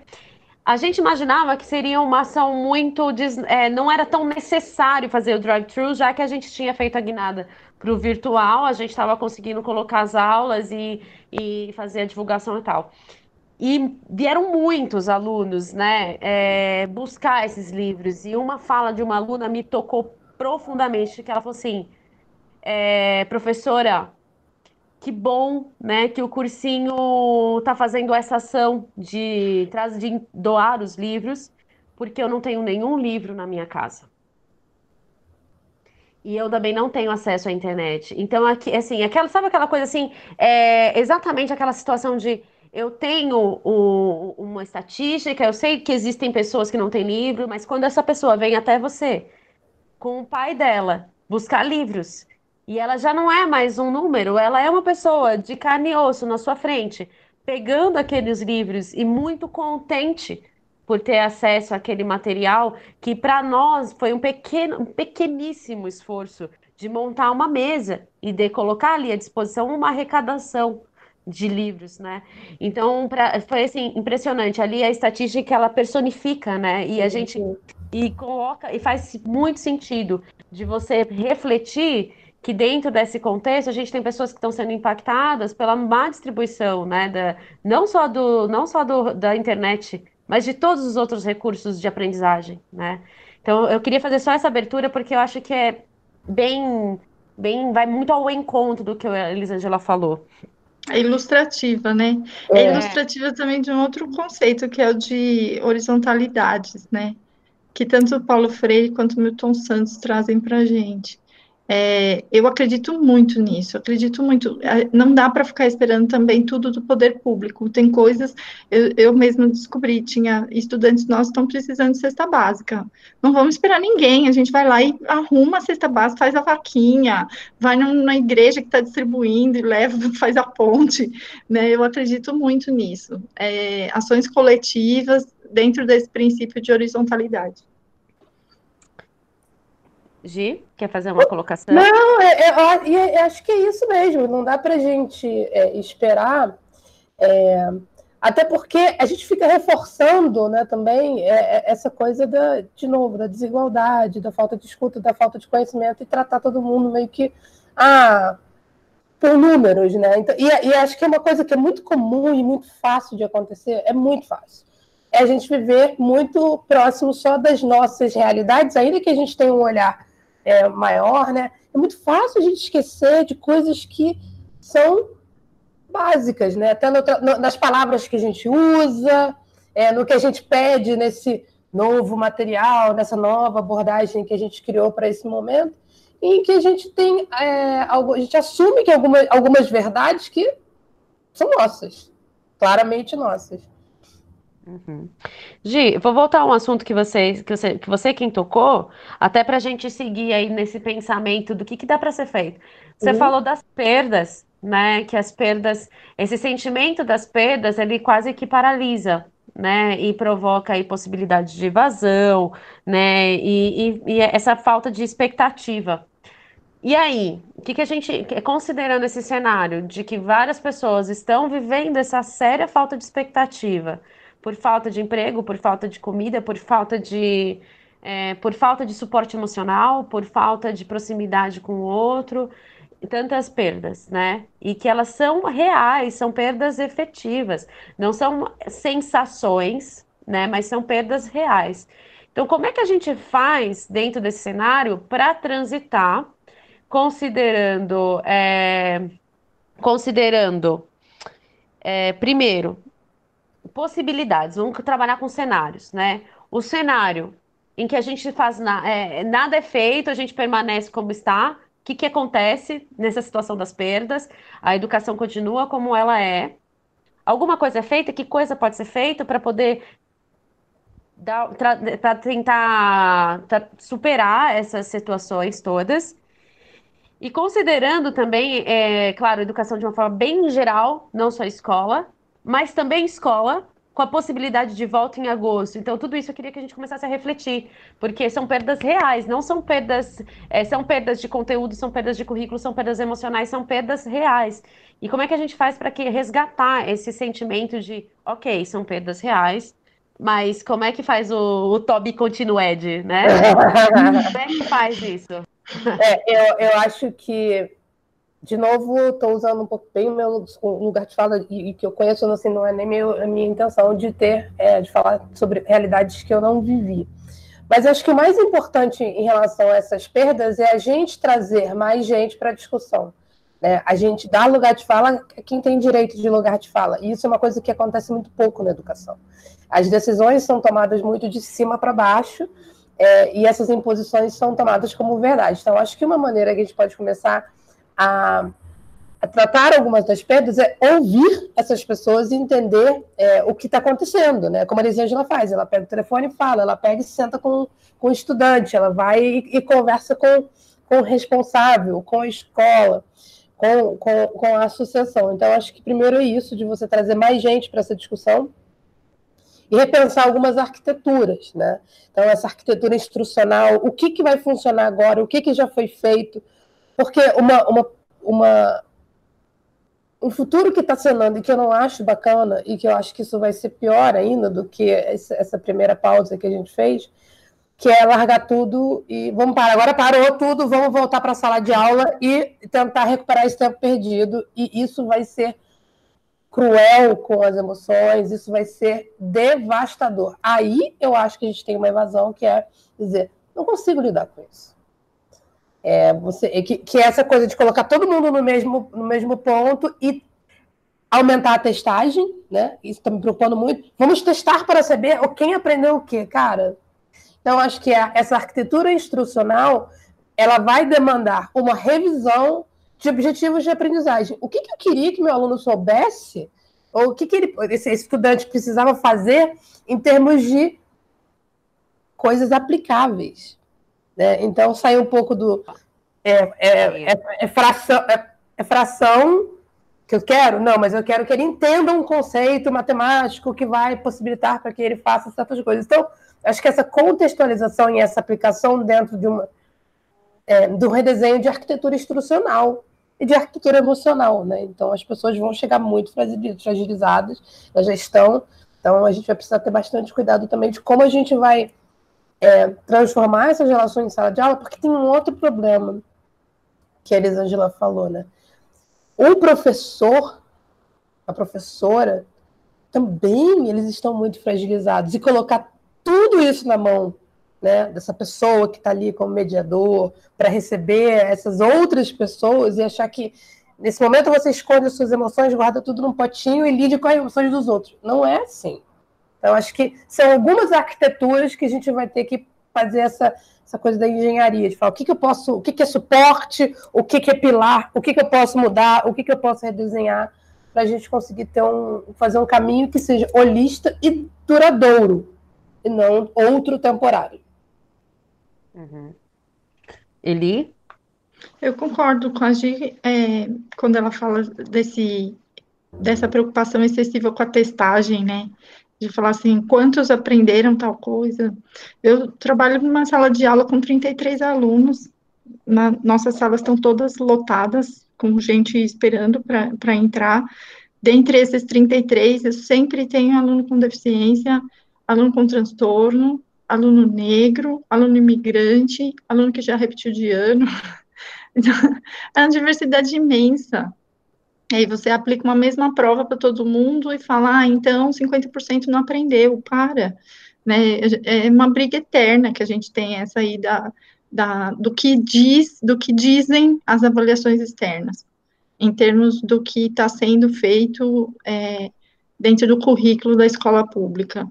A gente imaginava que seria uma ação muito. Des... É, não era tão necessário fazer o drive-thru, já que a gente tinha feito a guinada para o virtual, a gente estava conseguindo colocar as aulas e, e fazer a divulgação e tal. E vieram muitos alunos né, é, buscar esses livros. E uma fala de uma aluna me tocou profundamente, que ela falou assim, é, professora, que bom, né, que o cursinho está fazendo essa ação de, de doar os livros, porque eu não tenho nenhum livro na minha casa. E eu também não tenho acesso à internet. Então, aqui, assim, aquela, sabe aquela coisa assim, é exatamente aquela situação de eu tenho o, uma estatística, eu sei que existem pessoas que não têm livro, mas quando essa pessoa vem até você com o pai dela buscar livros e ela já não é mais um número, ela é uma pessoa de carne e osso na sua frente, pegando aqueles livros e muito contente por ter acesso àquele material que para nós foi um pequeno, um pequeníssimo esforço de montar uma mesa e de colocar ali à disposição uma arrecadação de livros, né? Então, pra, foi assim impressionante. Ali a estatística ela personifica, né? E a gente e coloca e faz muito sentido de você refletir que dentro desse contexto a gente tem pessoas que estão sendo impactadas pela má distribuição, né, da, não só, do, não só do, da internet, mas de todos os outros recursos de aprendizagem, né. Então eu queria fazer só essa abertura porque eu acho que é bem, bem, vai muito ao encontro do que a Elisângela falou. É ilustrativa, né? É. é ilustrativa também de um outro conceito que é o de horizontalidades, né? Que tanto o Paulo Freire quanto o Milton Santos trazem para a gente. É, eu acredito muito nisso, acredito muito. É, não dá para ficar esperando também tudo do poder público. Tem coisas, eu, eu mesmo descobri, tinha estudantes nossos estão precisando de cesta básica. Não vamos esperar ninguém, a gente vai lá e arruma a cesta básica, faz a vaquinha, vai na igreja que está distribuindo e leva, faz a ponte. Né? Eu acredito muito nisso. É, ações coletivas dentro desse princípio de horizontalidade. Gi, quer fazer uma colocação? Não, é, é, é, acho que é isso mesmo. Não dá para a gente é, esperar, é, até porque a gente fica reforçando, né, também é, essa coisa da, de novo, da desigualdade, da falta de escuta, da falta de conhecimento e tratar todo mundo meio que ah, por números, né? Então, e, e acho que é uma coisa que é muito comum e muito fácil de acontecer. É muito fácil é a gente viver muito próximo só das nossas realidades, ainda que a gente tenha um olhar é, maior, né? É muito fácil a gente esquecer de coisas que são básicas, né? Até no, no, nas palavras que a gente usa, é, no que a gente pede nesse novo material, nessa nova abordagem que a gente criou para esse momento, em que a gente tem, é, a gente assume que alguma, algumas verdades que são nossas, claramente nossas. Uhum. Gi, vou voltar a um assunto que você, que você, que você quem tocou, até para a gente seguir aí nesse pensamento do que, que dá para ser feito. Você uhum. falou das perdas, né? Que as perdas, esse sentimento das perdas, ele quase que paralisa, né? E provoca aí possibilidade de evasão, né? E, e, e essa falta de expectativa. E aí, o que, que a gente, considerando esse cenário de que várias pessoas estão vivendo essa séria falta de expectativa, por falta de emprego, por falta de comida, por falta de, é, por falta de suporte emocional, por falta de proximidade com o outro, tantas perdas, né? E que elas são reais, são perdas efetivas, não são sensações, né? Mas são perdas reais. Então, como é que a gente faz dentro desse cenário para transitar, considerando, é, considerando, é, primeiro, possibilidades, vamos trabalhar com cenários, né? O cenário em que a gente faz na, é, nada é feito, a gente permanece como está. O que, que acontece nessa situação das perdas? A educação continua como ela é. Alguma coisa é feita? Que coisa pode ser feita para poder para tentar superar essas situações todas? E considerando também, é, claro, educação de uma forma bem geral, não só escola, mas também escola, com a possibilidade de volta em agosto. Então, tudo isso eu queria que a gente começasse a refletir, porque são perdas reais, não são perdas, é, são perdas de conteúdo, são perdas de currículo, são perdas emocionais, são perdas reais. E como é que a gente faz para que resgatar esse sentimento de, ok, são perdas reais, mas como é que faz o, o Toby Continued, né? como é que faz isso? É, eu, eu acho que de novo, estou usando um pouco bem o meu lugar de fala e, e que eu conheço, assim, não é nem meu, a minha intenção de ter, é, de falar sobre realidades que eu não vivi. Mas acho que o mais importante em relação a essas perdas é a gente trazer mais gente para a discussão. Né? A gente dá lugar de fala a quem tem direito de lugar de fala. E isso é uma coisa que acontece muito pouco na educação. As decisões são tomadas muito de cima para baixo é, e essas imposições são tomadas como verdade. Então, acho que uma maneira que a gente pode começar a, a tratar algumas das perdas é ouvir essas pessoas e entender é, o que está acontecendo, né? Como a Elisângela faz, ela pega o telefone e fala, ela pega e se senta com, com o estudante, ela vai e, e conversa com, com o responsável, com a escola, com, com, com a associação. Então, acho que primeiro é isso, de você trazer mais gente para essa discussão e repensar algumas arquiteturas, né? Então, essa arquitetura instrucional, o que, que vai funcionar agora, o que, que já foi feito, porque uma, uma, uma, um futuro que está cenando e que eu não acho bacana, e que eu acho que isso vai ser pior ainda do que essa primeira pausa que a gente fez, que é largar tudo e vamos parar. Agora parou tudo, vamos voltar para a sala de aula e tentar recuperar esse tempo perdido. E isso vai ser cruel com as emoções, isso vai ser devastador. Aí eu acho que a gente tem uma evasão que é dizer, não consigo lidar com isso. É, você, que, que é essa coisa de colocar todo mundo no mesmo, no mesmo ponto e aumentar a testagem, né? Isso está me preocupando muito. Vamos testar para saber quem aprendeu o quê, cara. Então, acho que a, essa arquitetura instrucional ela vai demandar uma revisão de objetivos de aprendizagem. O que, que eu queria que meu aluno soubesse, ou o que, que ele, esse estudante precisava fazer em termos de coisas aplicáveis. Né? Então, sai um pouco do. É, é, é, é fração, é, é fração que eu quero? Não, mas eu quero que ele entenda um conceito matemático que vai possibilitar para que ele faça certas coisas. Então, acho que essa contextualização e essa aplicação dentro de uma é, do redesenho de arquitetura instrucional e de arquitetura emocional, né? Então as pessoas vão chegar muito fragilizadas, elas já estão. Então a gente vai precisar ter bastante cuidado também de como a gente vai é, transformar essas relações em sala de aula, porque tem um outro problema que a Elisângela falou, né? O professor, a professora, também eles estão muito fragilizados. E colocar tudo isso na mão né, dessa pessoa que está ali como mediador, para receber essas outras pessoas e achar que nesse momento você esconde as suas emoções, guarda tudo num potinho e lide com as emoções dos outros. Não é assim. Então, acho que são algumas arquiteturas que a gente vai ter que fazer essa, essa coisa da engenharia, de falar o que, que eu posso, o que, que é suporte, o que, que é pilar, o que, que eu posso mudar, o que, que eu posso redesenhar, para a gente conseguir ter um, fazer um caminho que seja holista e duradouro, e não outro temporário. Uhum. Eli? Eu concordo com a Gi é, quando ela fala desse, dessa preocupação excessiva com a testagem, né? De falar assim, quantos aprenderam tal coisa. Eu trabalho numa sala de aula com 33 alunos, na, nossas salas estão todas lotadas, com gente esperando para entrar. Dentre esses 33, eu sempre tenho aluno com deficiência, aluno com transtorno, aluno negro, aluno imigrante, aluno que já repetiu de ano. Então, é uma diversidade imensa. E aí você aplica uma mesma prova para todo mundo e fala, ah, então 50% não aprendeu, para. Né? É uma briga eterna que a gente tem essa aí da, da, do que diz, do que dizem as avaliações externas, em termos do que está sendo feito é, dentro do currículo da escola pública.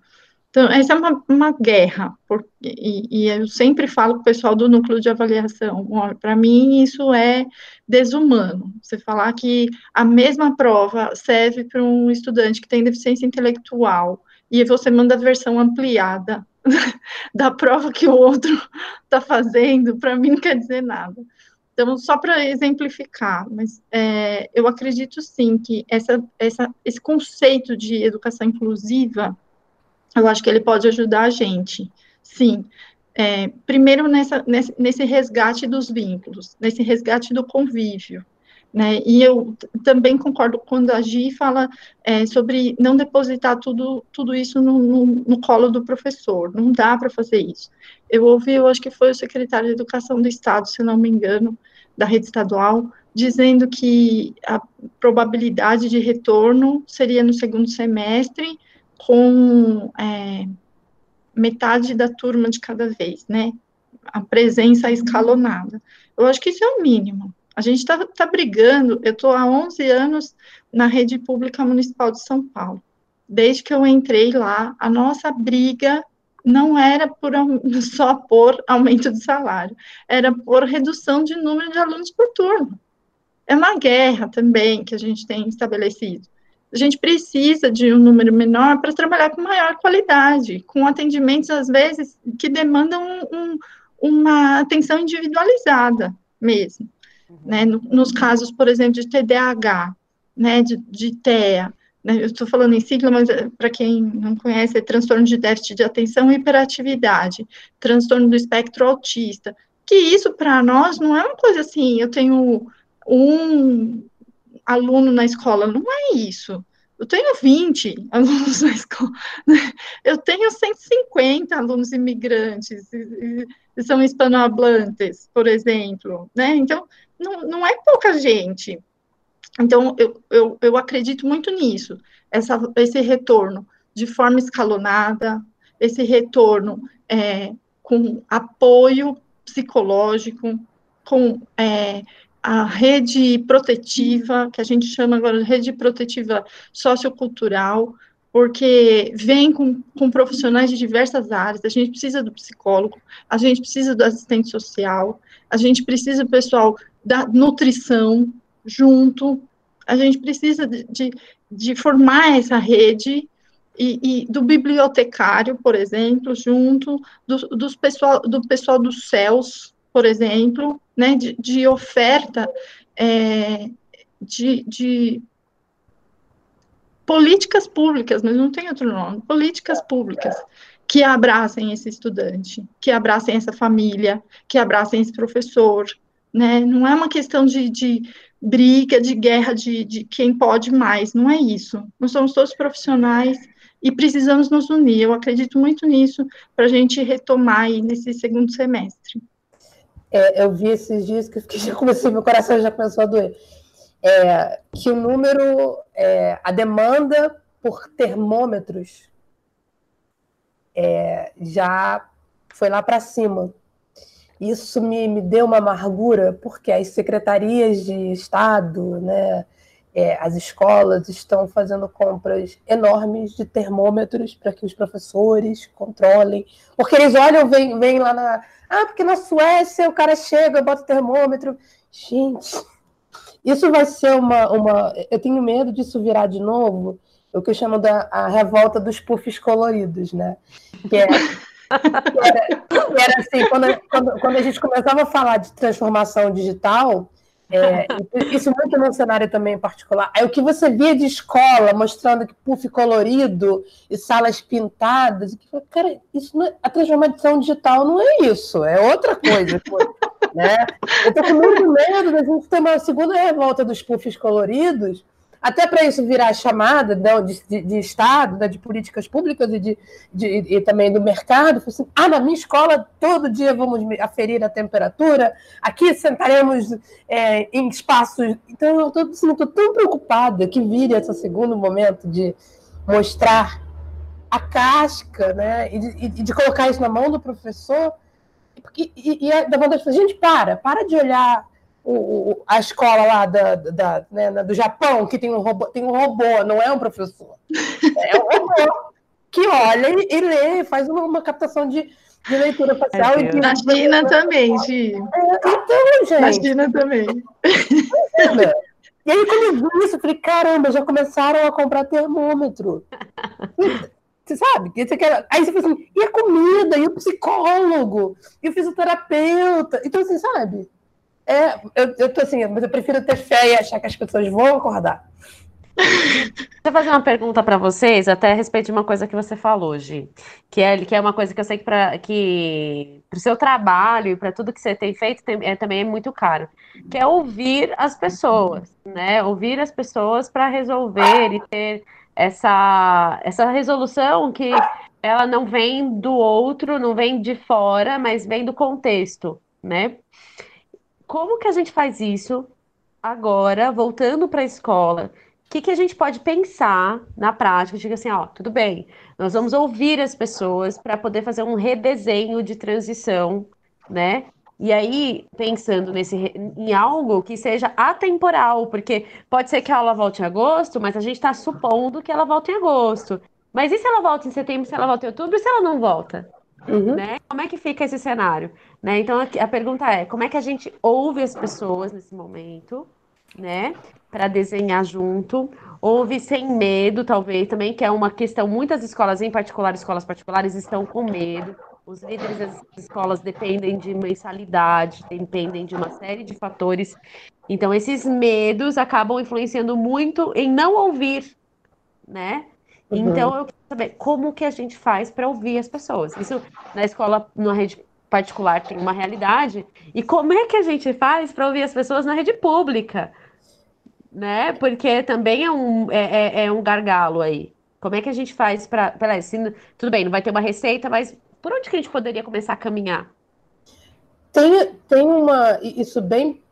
Então, essa é uma, uma guerra, porque, e, e, eu sempre falo com o pessoal do núcleo de avaliação, para mim isso é desumano, você falar que a mesma prova serve para um estudante que tem deficiência intelectual, e você manda a versão ampliada da prova que o outro está fazendo, para mim não quer dizer nada. Então, só para exemplificar, mas é, eu acredito sim que essa, essa, esse conceito de educação inclusiva, eu acho que ele pode ajudar a gente, sim. É, primeiro, nessa, nesse, nesse resgate dos vínculos, nesse resgate do convívio, né? E eu também concordo quando a Gi fala é, sobre não depositar tudo, tudo isso no, no, no colo do professor, não dá para fazer isso. Eu ouvi, eu acho que foi o secretário de Educação do Estado, se não me engano, da rede estadual, dizendo que a probabilidade de retorno seria no segundo semestre, com é, metade da turma de cada vez, né? A presença escalonada. Eu acho que isso é o mínimo. A gente está tá brigando, eu estou há 11 anos na rede pública municipal de São Paulo. Desde que eu entrei lá, a nossa briga não era por, só por aumento de salário, era por redução de número de alunos por turno. É uma guerra também que a gente tem estabelecido. A gente precisa de um número menor para trabalhar com maior qualidade, com atendimentos, às vezes, que demandam um, um, uma atenção individualizada mesmo né, nos casos, por exemplo, de TDAH, né, de, de TEA, né, eu estou falando em sigla, mas eh, para quem não conhece, é transtorno de déficit de atenção e hiperatividade, transtorno do espectro autista, que isso para nós não é uma coisa assim, eu tenho um aluno na escola, não é isso. Eu tenho 20 alunos na escola, né? eu tenho 150 alunos imigrantes, que são hispanohablantes, por exemplo, né? Então, não, não é pouca gente. Então, eu, eu, eu acredito muito nisso, essa, esse retorno de forma escalonada, esse retorno é, com apoio psicológico, com é, a rede protetiva, que a gente chama agora de rede protetiva sociocultural, porque vem com, com profissionais de diversas áreas, a gente precisa do psicólogo, a gente precisa do assistente social, a gente precisa do pessoal da nutrição junto, a gente precisa de, de, de formar essa rede e, e, do bibliotecário, por exemplo, junto do, dos pessoal, do pessoal dos céus, por exemplo, né, de, de oferta é, de, de políticas públicas, mas não tem outro nome, políticas públicas que abracem esse estudante, que abracem essa família, que abracem esse professor, né? Não é uma questão de, de briga, de guerra, de, de quem pode mais, não é isso. Nós somos todos profissionais e precisamos nos unir. Eu acredito muito nisso para a gente retomar aí nesse segundo semestre. É, eu vi esses dias que, que já comecei, meu coração já começou a doer é, que o número, é, a demanda por termômetros é, já foi lá para cima. Isso me, me deu uma amargura, porque as secretarias de Estado, né, é, as escolas estão fazendo compras enormes de termômetros para que os professores controlem, porque eles olham, vem, vem lá na. Ah, porque na Suécia o cara chega, bota o termômetro. Gente, isso vai ser uma, uma. Eu tenho medo disso virar de novo o que eu chamo da a revolta dos puffs coloridos, né? Que, é, que, era, que era, assim, quando, quando, quando, a gente começava a falar de transformação digital, é, isso muito no cenário também em particular, é o que você via de escola mostrando que puff colorido e salas pintadas, cara, isso é, a transformação digital não é isso, é outra coisa. Né? Eu estou com muito medo da gente ter uma segunda revolta dos puffs coloridos, até para isso virar chamada né, de, de, de Estado, né, de políticas públicas e, de, de, e também do mercado. Assim, ah, na minha escola todo dia vamos aferir a temperatura, aqui sentaremos é, em espaços. Então, eu estou assim, tão preocupada que vire esse segundo momento de mostrar a casca né, e de, e de colocar isso na mão do professor porque, e, e é da vontade de falar, gente, para, para de olhar o, a escola lá da, da, né, do Japão, que tem um, robô, tem um robô, não é um professor. É um robô que olha e, e lê, faz uma, uma captação de, de leitura facial. É, na China também, Gi. É, então, gente. Na China também. E aí, quando eu vi isso, eu falei, caramba, já começaram a comprar termômetro. Você sabe? Aí você fala assim, e a comida, e o psicólogo, e o fisioterapeuta. Então, assim, sabe? É, eu, eu tô assim, mas eu prefiro ter fé e achar que as pessoas vão acordar. Vou fazer uma pergunta para vocês, até a respeito de uma coisa que você falou, Gi, que é, que é uma coisa que eu sei que para que o seu trabalho e para tudo que você tem feito tem, é, também é muito caro, que é ouvir as pessoas, né? Ouvir as pessoas para resolver e ter essa, essa resolução que ela não vem do outro, não vem de fora, mas vem do contexto, né? Como que a gente faz isso agora, voltando para a escola? O que, que a gente pode pensar na prática? Diga assim, ó, tudo bem, nós vamos ouvir as pessoas para poder fazer um redesenho de transição, né? E aí, pensando nesse, em algo que seja atemporal, porque pode ser que a aula volte em agosto, mas a gente está supondo que ela volte em agosto. Mas e se ela volta em setembro, se ela volta em outubro, e se ela não volta? Uhum. Né? Como é que fica esse cenário? Né? Então, a, pergunta é, como é que a gente ouve as pessoas nesse momento, né? Para desenhar junto, ouve sem medo, talvez, também, que é uma questão, muitas escolas, em particular, escolas particulares, estão com medo, os líderes das escolas dependem de mensalidade, dependem de uma série de fatores. Então, esses medos acabam influenciando muito em não ouvir, né? Uhum. Então, eu quero saber como que a gente faz para ouvir as pessoas. Isso na escola, na rede particular, tem uma realidade. E como é que a gente faz para ouvir as pessoas na rede pública? Né? Porque também é um, é, é, é um gargalo aí. Como é que a gente faz para. Tudo bem, não vai ter uma receita, mas por onde que a gente poderia começar a caminhar? Tem, tem uma. Isso bem.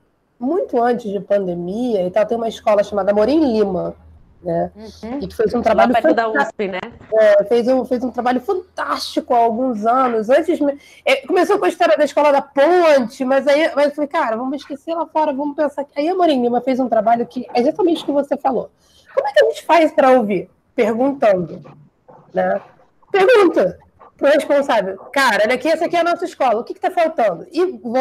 Muito antes de pandemia e tal, tem uma escola chamada Morim Lima, né? Uhum. E que fez um trabalho Lá da USP, né? É, fez, um, fez um trabalho fantástico há alguns anos. Antes é, começou com a história da escola da Ponte, mas aí mas eu falei, cara, vamos esquecer lá fora, vamos pensar. Aí a Morim Lima fez um trabalho que é exatamente o que você falou. Como é que a gente faz para ouvir? Perguntando, né? Pergunta pro responsável, cara, olha aqui, essa aqui é a nossa escola, o que está faltando? E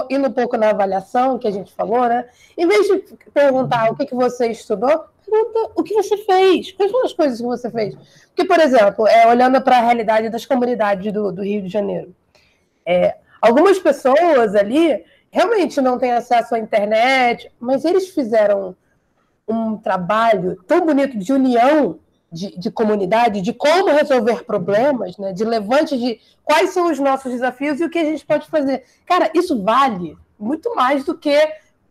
indo um pouco na avaliação que a gente falou, né? Em vez de perguntar o que, que você estudou, pergunta o que você fez, quais foram as coisas que você fez. Porque, por exemplo, é, olhando para a realidade das comunidades do, do Rio de Janeiro, é, algumas pessoas ali realmente não têm acesso à internet, mas eles fizeram um trabalho tão bonito de união de, de, comunidade, de como resolver problemas, né? de levante de quais são os nossos desafios e o que a gente pode fazer. Cara, isso vale muito mais do que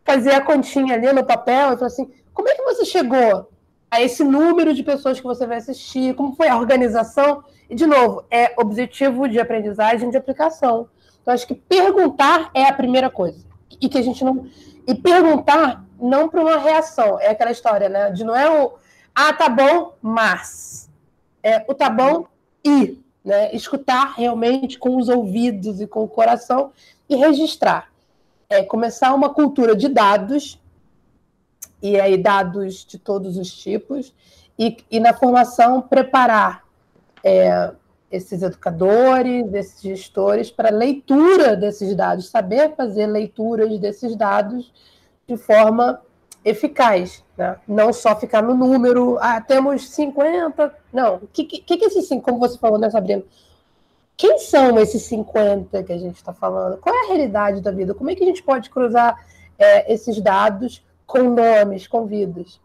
fazer a continha ali no papel e falar assim, como é que você chegou a esse número de pessoas que você vai assistir? Como foi a organização? E, de novo, é objetivo de aprendizagem de aplicação. Então, acho que perguntar é a primeira coisa. E que a gente não. E perguntar não para uma reação. É aquela história, né? De não é o ah, tá bom, mas. É, o tá bom e. Né? Escutar realmente com os ouvidos e com o coração e registrar. É, começar uma cultura de dados, e aí dados de todos os tipos, e, e na formação preparar é, esses educadores, esses gestores para leitura desses dados, saber fazer leituras desses dados de forma eficaz, né? não só ficar no número, ah, temos 50, não, o que, que, que é esses, como você falou, né, Sabrina? Quem são esses 50 que a gente está falando? Qual é a realidade da vida? Como é que a gente pode cruzar é, esses dados com nomes, com vidas?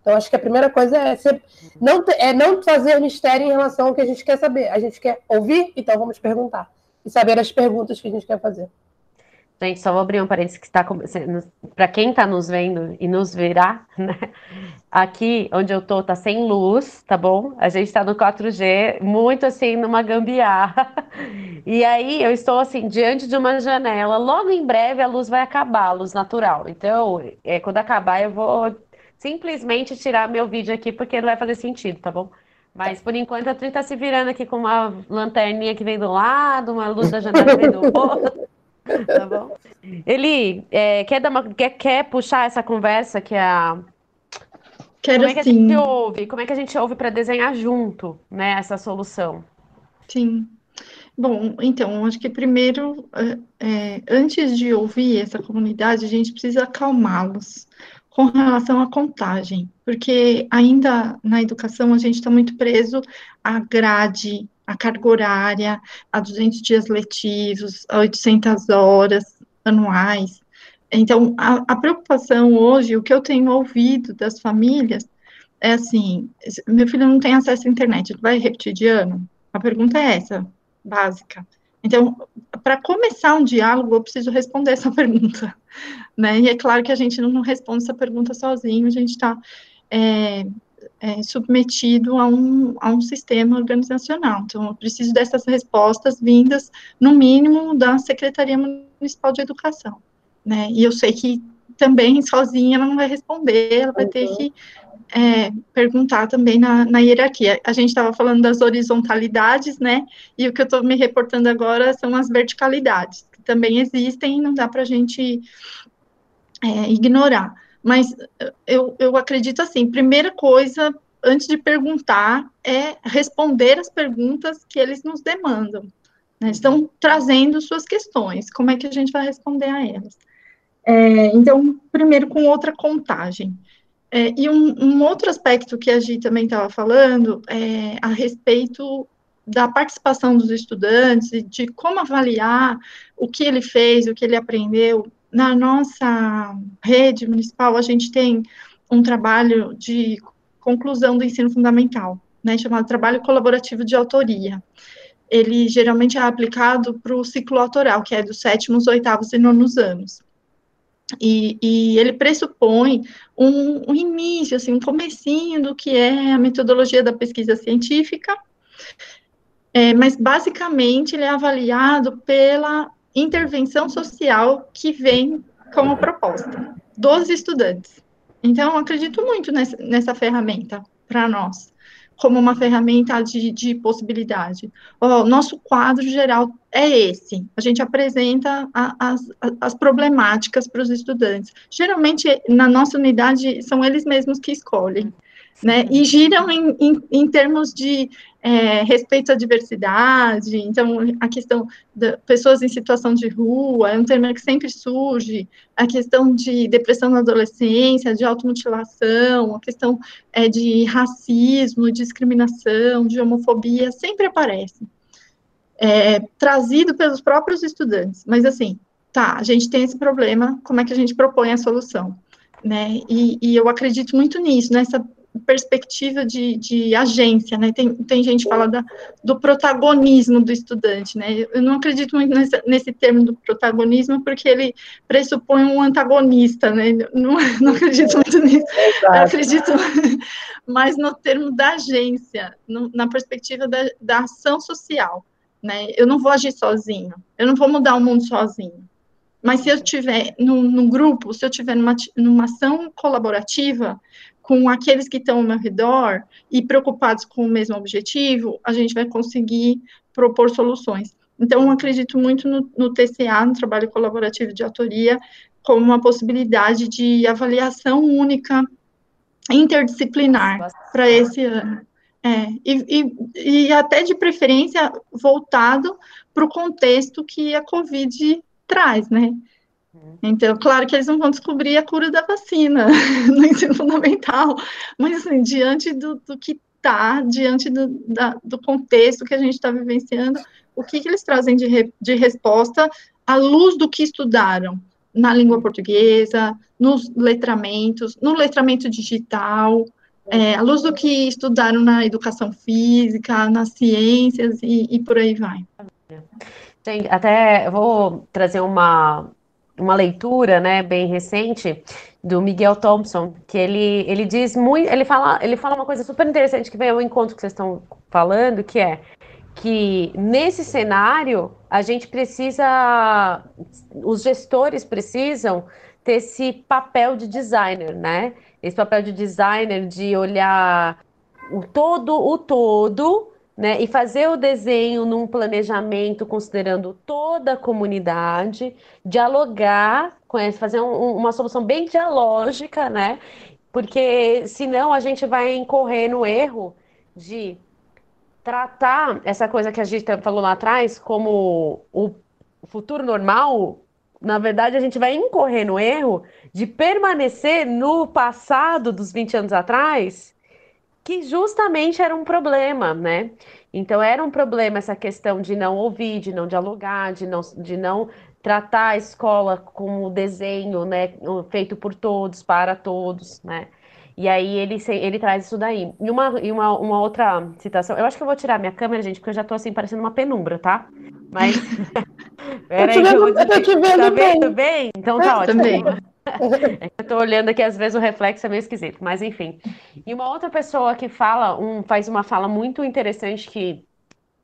Então, acho que a primeira coisa é, ser, não, é não fazer mistério em relação ao que a gente quer saber. A gente quer ouvir, então vamos perguntar. E saber as perguntas que a gente quer fazer. Gente, só vou abrir um parênteses que está para quem está nos vendo e nos verá, né? Aqui onde eu tô tá sem luz, tá bom? A gente está no 4G, muito assim numa gambiarra. E aí eu estou assim diante de uma janela. Logo em breve a luz vai acabar, a luz natural. Então, é, quando acabar eu vou simplesmente tirar meu vídeo aqui porque não vai fazer sentido, tá bom? Mas por enquanto a Tri tá se virando aqui com uma lanterninha que vem do lado, uma luz da janela que vem do outro. Tá bom. Eli, é, quer, dar uma, quer, quer puxar essa conversa que é a. Quero Como é que a sim. gente ouve? Como é que a gente ouve para desenhar junto, né, essa solução? Sim. Bom, então, acho que primeiro, é, é, antes de ouvir essa comunidade, a gente precisa acalmá-los com relação à contagem, porque ainda na educação a gente está muito preso à grade, à carga horária, a 200 dias letivos, a 800 horas anuais. Então, a, a preocupação hoje, o que eu tenho ouvido das famílias, é assim: meu filho não tem acesso à internet, ele vai repetir de ano? A pergunta é essa, básica. Então, para começar um diálogo, eu preciso responder essa pergunta, né? E é claro que a gente não responde essa pergunta sozinho, a gente está é, é, submetido a um, a um sistema organizacional. Então, eu preciso dessas respostas vindas, no mínimo, da Secretaria Municipal de Educação, né? E eu sei que também sozinha ela não vai responder, ela vai ter que é, perguntar também na, na hierarquia. A gente estava falando das horizontalidades, né? E o que eu estou me reportando agora são as verticalidades, que também existem e não dá para a gente é, ignorar. Mas eu, eu acredito assim: primeira coisa, antes de perguntar, é responder as perguntas que eles nos demandam. Né? Estão trazendo suas questões, como é que a gente vai responder a elas? É, então, primeiro com outra contagem. É, e um, um, outro aspecto que a Gi também estava falando é a respeito da participação dos estudantes e de como avaliar o que ele fez, o que ele aprendeu. Na nossa rede municipal, a gente tem um trabalho de conclusão do ensino fundamental, né, chamado trabalho colaborativo de autoria. Ele geralmente é aplicado para o ciclo autoral, que é dos sétimos, oitavos e nonos anos. E, e, ele pressupõe um, um, início, assim, um comecinho do que é a metodologia da pesquisa científica, é, mas basicamente ele é avaliado pela intervenção social que vem como proposta dos estudantes. Então, eu acredito muito nessa, nessa ferramenta para nós como uma ferramenta de, de possibilidade. O nosso quadro geral é esse. A gente apresenta a, as, as problemáticas para os estudantes. Geralmente, na nossa unidade, são eles mesmos que escolhem né? E giram em, em, em termos de é, respeito à diversidade, então a questão de pessoas em situação de rua é um tema que sempre surge, a questão de depressão na adolescência, de automutilação, a questão é, de racismo, discriminação, de homofobia, sempre aparece. É, trazido pelos próprios estudantes, mas assim, tá, a gente tem esse problema, como é que a gente propõe a solução? Né? E, e eu acredito muito nisso, nessa perspectiva de, de agência, né? Tem, tem gente que fala da, do protagonismo do estudante, né? Eu não acredito muito nesse, nesse termo do protagonismo, porque ele pressupõe um antagonista, né? Não, não acredito muito nisso. Eu acredito mais no termo da agência, no, na perspectiva da, da ação social, né? Eu não vou agir sozinho, eu não vou mudar o mundo sozinho. Mas se eu tiver num, num grupo, se eu tiver numa, numa ação colaborativa, com aqueles que estão ao meu redor e preocupados com o mesmo objetivo, a gente vai conseguir propor soluções. Então, acredito muito no, no TCA, no trabalho colaborativo de autoria, como uma possibilidade de avaliação única, interdisciplinar, para esse ano. É, e, e, e até de preferência voltado para o contexto que a Covid traz, né? Então, claro que eles não vão descobrir a cura da vacina no ensino fundamental, mas assim, diante do, do que está, diante do, da, do contexto que a gente está vivenciando, o que, que eles trazem de, re, de resposta à luz do que estudaram na língua portuguesa, nos letramentos, no letramento digital, é, à luz do que estudaram na educação física, nas ciências e, e por aí vai. Tem, até eu vou trazer uma, uma leitura, né, bem recente do Miguel Thompson, que ele, ele diz muito, ele fala, ele fala uma coisa super interessante que vem ao encontro que vocês estão falando, que é que nesse cenário a gente precisa, os gestores precisam ter esse papel de designer, né? Esse papel de designer de olhar o todo, o todo, né? E fazer o desenho num planejamento considerando toda a comunidade, dialogar com fazer um, uma solução bem dialógica, né? Porque senão a gente vai incorrer no erro de tratar essa coisa que a gente falou lá atrás como o futuro normal. Na verdade, a gente vai incorrer no erro de permanecer no passado dos 20 anos atrás que justamente era um problema, né? Então era um problema essa questão de não ouvir, de não dialogar, de não, de não tratar a escola como desenho, né, feito por todos, para todos, né? E aí ele, ele traz isso daí. E uma, e uma, uma outra citação, eu acho que eu vou tirar minha câmera, gente, porque eu já tô assim parecendo uma penumbra, tá? Mas. Peraí, eu, eu, tô te vendo, tá bem. vendo bem? Então tá ótimo. Também. É eu tô olhando aqui, às vezes o reflexo é meio esquisito, mas enfim. E uma outra pessoa que fala, um, faz uma fala muito interessante que,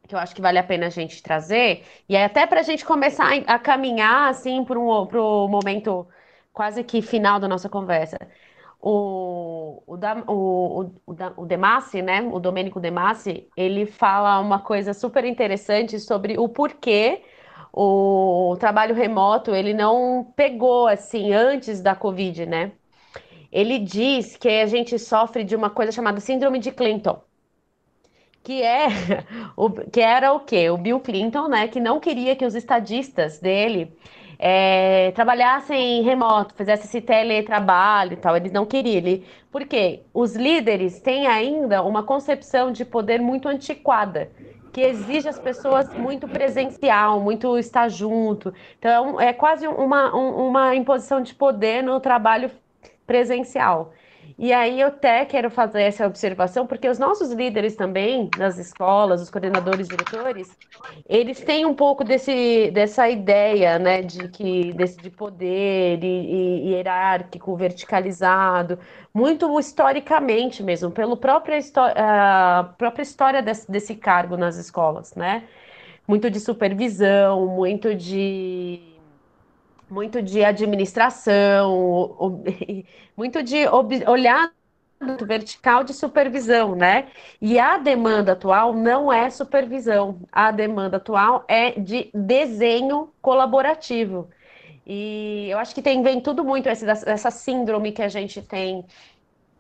que eu acho que vale a pena a gente trazer, e é até para a gente começar a caminhar assim para um pro momento quase que final da nossa conversa. O, o, o, o, o né, o Domênico Demassi, ele fala uma coisa super interessante sobre o porquê o trabalho remoto ele não pegou assim antes da Covid, né? Ele diz que a gente sofre de uma coisa chamada síndrome de Clinton, que é o, que era o quê? O Bill Clinton, né? Que não queria que os estadistas dele é, trabalhassem remoto, fizessem esse teletrabalho e tal. Eles não queriam. Ele, porque os líderes têm ainda uma concepção de poder muito antiquada que exige as pessoas muito presencial, muito estar junto. Então, é quase uma, uma imposição de poder no trabalho presencial. E aí eu até quero fazer essa observação, porque os nossos líderes também, nas escolas, os coordenadores, diretores, eles têm um pouco desse, dessa ideia, né, de que desse de poder e, e hierárquico, verticalizado, muito historicamente mesmo, pela própria, a própria história desse, desse cargo nas escolas, né? Muito de supervisão, muito de muito de administração, muito de olhar vertical de supervisão, né? E a demanda atual não é supervisão, a demanda atual é de desenho colaborativo. E eu acho que tem, vem tudo muito essa, essa síndrome que a gente tem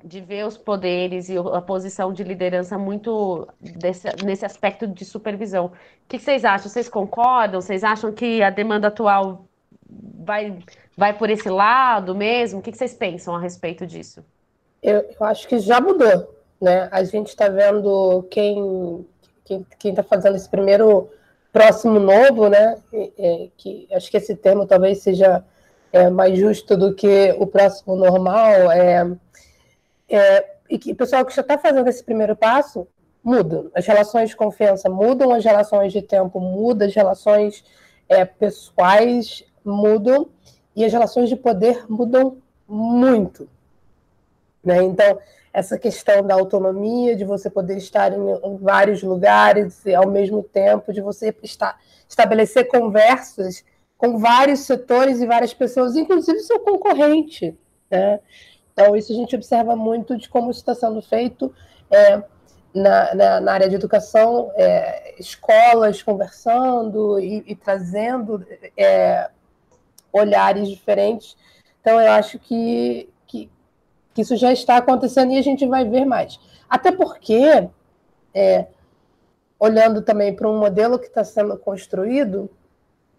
de ver os poderes e a posição de liderança muito desse, nesse aspecto de supervisão. O que vocês acham? Vocês concordam? Vocês acham que a demanda atual vai, vai por esse lado mesmo? O que, vocês pensam a respeito disso? Eu, eu acho que já mudou, né? A gente está vendo quem quem está fazendo esse primeiro próximo novo, né? É, que acho que esse termo talvez seja é, mais justo do que o próximo normal. É, é, e que o pessoal que já está fazendo esse primeiro passo muda. As relações de confiança mudam, as relações de tempo mudam, as relações é, pessoais mudam e as relações de poder mudam muito. Né? Então, essa questão da autonomia, de você poder estar em, vários lugares e, ao mesmo tempo, de você estar, estabelecer conversas com vários setores e várias pessoas, inclusive seu concorrente. Né? Então, isso a gente observa muito de como está sendo feito é, na, na, na, área de educação, é, escolas conversando e, e trazendo é, olhares diferentes. Então, eu acho que, que, que, isso já está acontecendo e a gente vai ver mais. Até porque, é, olhando também para um modelo que está sendo construído,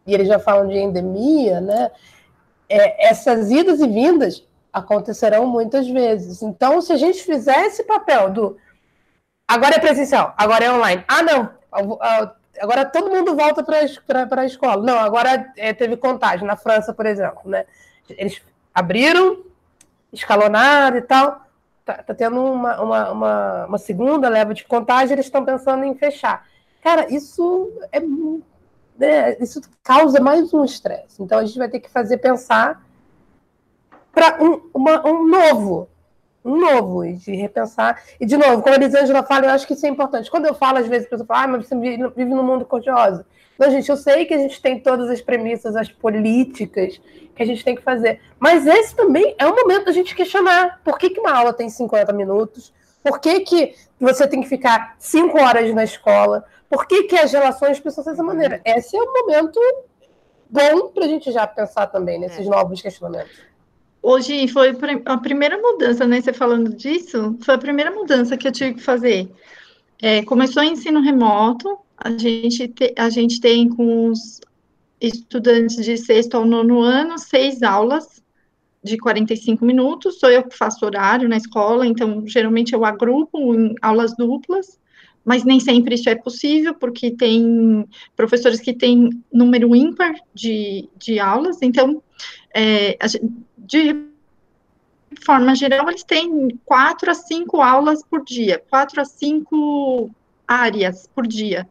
e eles já falam de endemia, né? É, essas idas e vindas acontecerão muitas vezes. Então, se a gente fizer esse papel do agora é presencial, agora é online. Ah, não, agora todo mundo volta para a escola. Não, agora é, teve contagem na França, por exemplo, né? Eles abriram, escalonaram e tal. Tá, tá tendo uma, uma, uma, uma, segunda leva de contagem, eles estão pensando em fechar. Cara, isso é né, isso causa mais um estresse. Então a gente vai ter que fazer pensar para um, um novo, e de repensar. E, de novo, como a Elisângela fala, eu acho que isso é importante. Quando eu falo, às vezes, a pessoa fala, ah, mas você vive num mundo cor-de-rosa. Não, gente, eu sei que a gente tem todas as premissas, as políticas que a gente tem que fazer. Mas esse também é o momento da gente questionar por que, que uma aula tem 50 minutos, por que, que você tem que ficar cinco horas na escola? Por que, que as relações precisam ser dessa maneira? Esse é o momento bom para a gente já pensar também nesses é. novos questionamentos. Hoje foi a primeira mudança, né? Você falando disso, foi a primeira mudança que eu tive que fazer. É, começou o ensino remoto, a gente, te, a gente tem com os estudantes de sexto ao nono ano seis aulas de 45 minutos, sou eu que faço horário na escola, então geralmente eu agrupo em aulas duplas, mas nem sempre isso é possível, porque tem professores que têm número ímpar de, de aulas, então, é, de forma geral, eles têm quatro a cinco aulas por dia, quatro a cinco áreas por dia,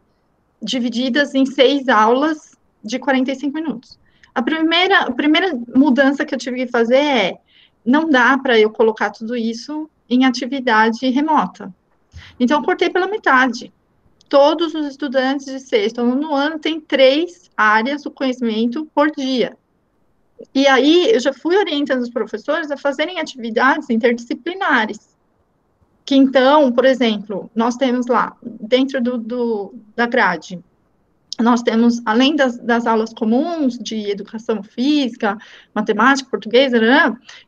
divididas em seis aulas de 45 minutos. A primeira, a primeira mudança que eu tive que fazer é: não dá para eu colocar tudo isso em atividade remota. Então, eu cortei pela metade. Todos os estudantes de sexto no ano têm três áreas do conhecimento por dia. E aí, eu já fui orientando os professores a fazerem atividades interdisciplinares. Que então, por exemplo, nós temos lá, dentro do, do da grade, nós temos, além das, das, aulas comuns de educação física, matemática, português,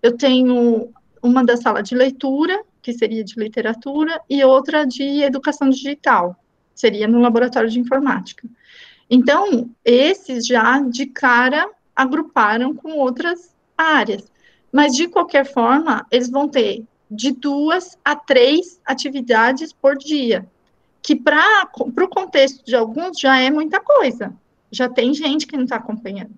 eu tenho uma da sala de leitura, que seria de literatura, e outra de educação digital, seria no laboratório de informática. Então, esses já de cara agruparam com outras áreas. Mas, de qualquer forma, eles vão ter de duas a três atividades por dia que para o contexto de alguns já é muita coisa. Já tem gente que não está acompanhando.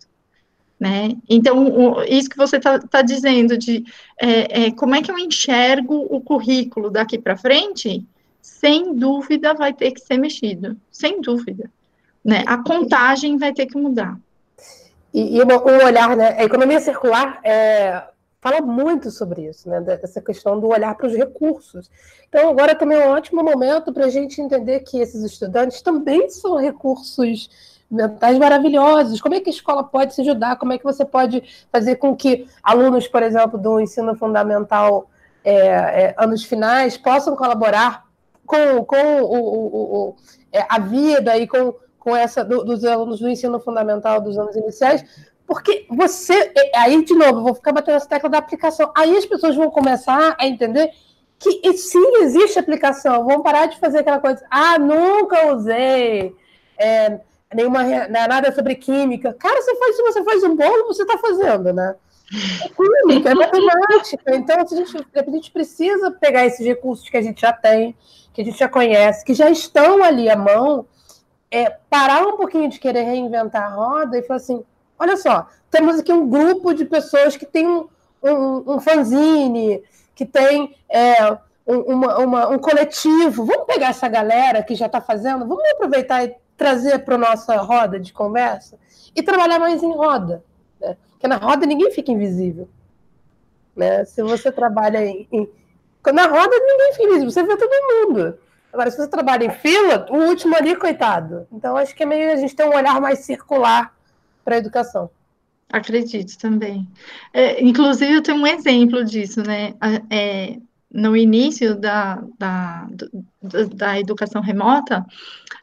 Né? Então, o, isso que você está tá dizendo de é, é, como é que eu enxergo o currículo daqui para frente, sem dúvida vai ter que ser mexido, sem dúvida. Né? A contagem vai ter que mudar. E, e um olhar, né? A economia circular é, fala muito sobre isso, né? Dessa questão do olhar para os recursos. Então, agora também é um ótimo momento para a gente entender que esses estudantes também são recursos mentais maravilhosos. Como é que a escola pode se ajudar? Como é que você pode fazer com que alunos, por exemplo, do ensino fundamental, é, é, anos finais, possam colaborar com, com o, o, o, é, a vida e com, com essa do, dos alunos do ensino fundamental dos anos iniciais, porque você, aí de novo, vou ficar batendo essa tecla da aplicação. Aí as pessoas vão começar a entender que sim, existe aplicação. Vão parar de fazer aquela coisa, ah, nunca usei é, nenhuma nada sobre química. Cara, você faz, se você faz um bolo, você está fazendo, né? É química, é matemática. Então, a gente, a gente precisa pegar esses recursos que a gente já tem, que a gente já conhece, que já estão ali à mão, é, parar um pouquinho de querer reinventar a roda e falar assim, Olha só, temos aqui um grupo de pessoas que tem um, um, um fanzine, que tem é, uma, uma, um coletivo. Vamos pegar essa galera que já está fazendo, vamos aproveitar e trazer para a nossa roda de conversa e trabalhar mais em roda. Né? Porque na roda ninguém fica invisível. Né? Se você trabalha em, em... Na roda ninguém fica invisível, você vê todo mundo. Agora, se você trabalha em fila, o último ali, coitado. Então, acho que é meio a gente tem um olhar mais circular para a educação. Acredito também. É, inclusive, eu tenho um exemplo disso, né? É, no início da, da, da educação remota,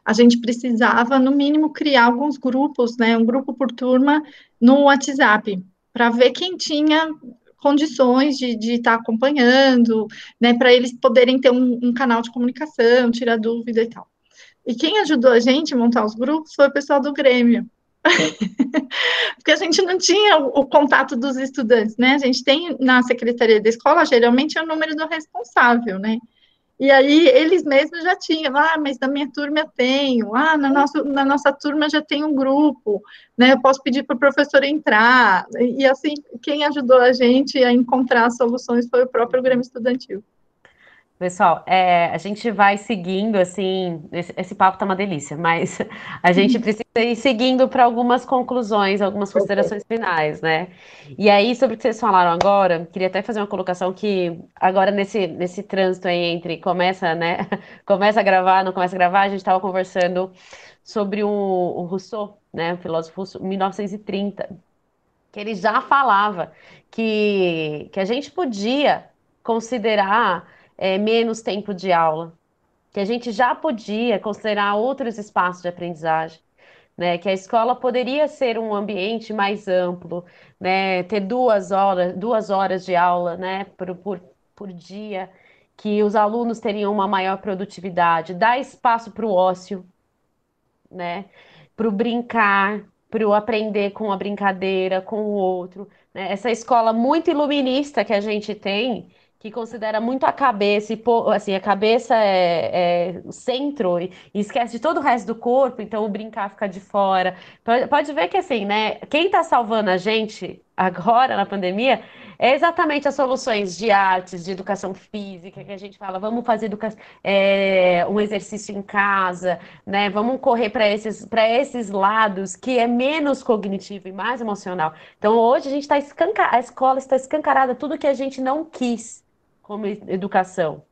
a gente precisava, no mínimo, criar alguns grupos, né? Um grupo por turma no WhatsApp, para ver quem tinha condições de, de estar tá acompanhando, né? Para eles poderem ter um, um canal de comunicação, tirar dúvida e tal. E quem ajudou a gente a montar os grupos foi o pessoal do Grêmio. Porque a gente não tinha o, o, contato dos estudantes, né? A gente tem na secretaria da escola, geralmente é o número do responsável, né? E aí eles mesmos já tinham, ah, mas na minha turma eu tenho, ah, na nossa, na nossa turma já tem um grupo, né? Eu posso pedir para o professor entrar. E assim, quem ajudou a gente a encontrar soluções foi o próprio Grêmio Estudantil. Pessoal, é, a gente vai seguindo, assim, esse, esse, papo tá uma delícia, mas a gente precisa ir seguindo para algumas conclusões, algumas considerações finais, né? E aí, sobre o que vocês falaram agora, queria até fazer uma colocação que agora nesse, nesse trânsito aí entre começa, né? Começa a gravar, não começa a gravar, a gente estava conversando sobre o, o Rousseau, né? O filósofo russo, 1930, que ele já falava que, que a gente podia considerar é, menos tempo de aula que a gente já podia considerar outros espaços de aprendizagem. Né, que a escola poderia ser um ambiente mais amplo, né, ter duas horas, duas horas de aula né, por, por, por dia, que os alunos teriam uma maior produtividade, dar espaço para o ócio, né, para o brincar, para o aprender com a brincadeira, com o outro. Né? Essa escola muito iluminista que a gente tem, que considera muito a cabeça, e assim, a cabeça é, é o centro e, e, esquece de todo o resto do corpo, então o brincar fica de fora. Pode, pode ver que assim, né? Quem está salvando a gente agora na pandemia é exatamente as soluções de artes, de educação física, que a gente fala, vamos fazer é, um exercício em casa, né? Vamos correr para esses, esses lados que é menos cognitivo e mais emocional. Então hoje a gente está escancarada, a escola está escancarada tudo que a gente não quis como educação.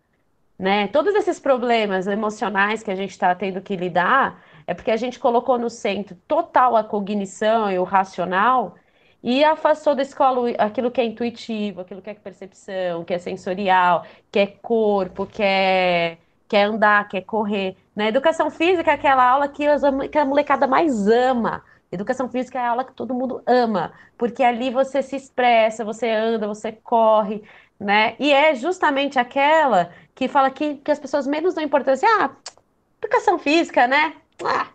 Né? Todos esses problemas emocionais que a gente está tendo que lidar é porque a gente colocou no centro total a cognição e o racional e afastou da escola aquilo que é intuitivo, aquilo que é percepção, que é sensorial, que é corpo, que é, que é andar, que é correr. Na né? educação física é aquela aula que, que a molecada mais ama. Educação física é a aula que todo mundo ama, porque ali você se expressa, você anda, você corre, né? E é justamente aquela que fala que, que as pessoas menos dão importância. Ah, educação física, né? Ah,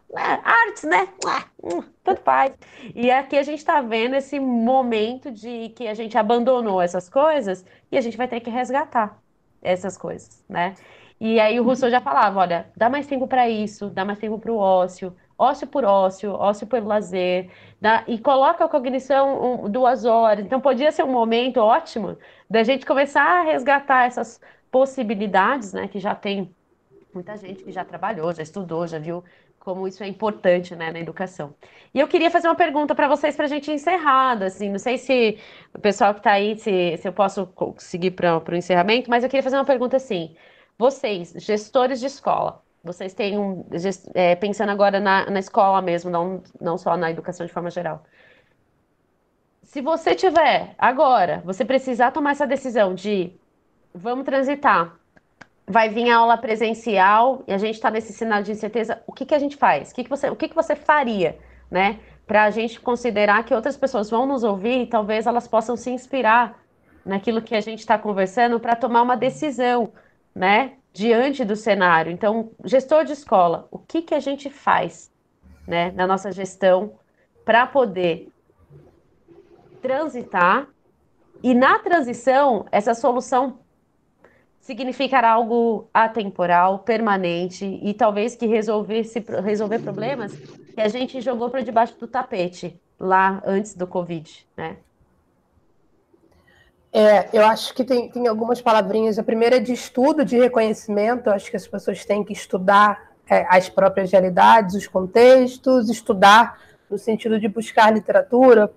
artes, né? Ah, hum, tanto faz. E aqui a gente está vendo esse momento de que a gente abandonou essas coisas e a gente vai ter que resgatar essas coisas, né? E aí o Rousseau já falava, olha, dá mais tempo para isso, dá mais tempo para o ócio, ócio por ócio, ócio por lazer, dá, e coloca a cognição um, duas horas. Então podia ser um momento ótimo da gente começar a resgatar essas possibilidades, né? Que já tem muita gente que já trabalhou, já estudou, já viu como isso é importante né, na educação. E eu queria fazer uma pergunta para vocês para a gente encerrar, assim, não sei se o pessoal que está aí, se, se eu posso seguir para o encerramento, mas eu queria fazer uma pergunta assim, vocês, gestores de escola, vocês têm um, é, pensando agora na, na escola mesmo, não, não só na educação de forma geral, se você tiver agora, você precisar tomar essa decisão de vamos transitar vai vir a aula presencial e a gente está nesse cenário de incerteza, o que, que a gente faz? O que, que, você, o que, que você faria, né? Para a gente considerar que outras pessoas vão nos ouvir e talvez elas possam se inspirar naquilo que a gente está conversando para tomar uma decisão, né? Diante do cenário. Então, gestor de escola, o que, que a gente faz, né? Na nossa gestão para poder transitar e na transição, essa solução significará algo atemporal, permanente e talvez que resolvesse, resolver problemas que a gente jogou para debaixo do tapete lá antes do Covid, né? É, eu acho que tem, tem algumas palavrinhas. A primeira é de estudo, de reconhecimento. Eu acho que as pessoas têm que estudar é, as próprias realidades, os contextos, estudar no sentido de buscar literatura,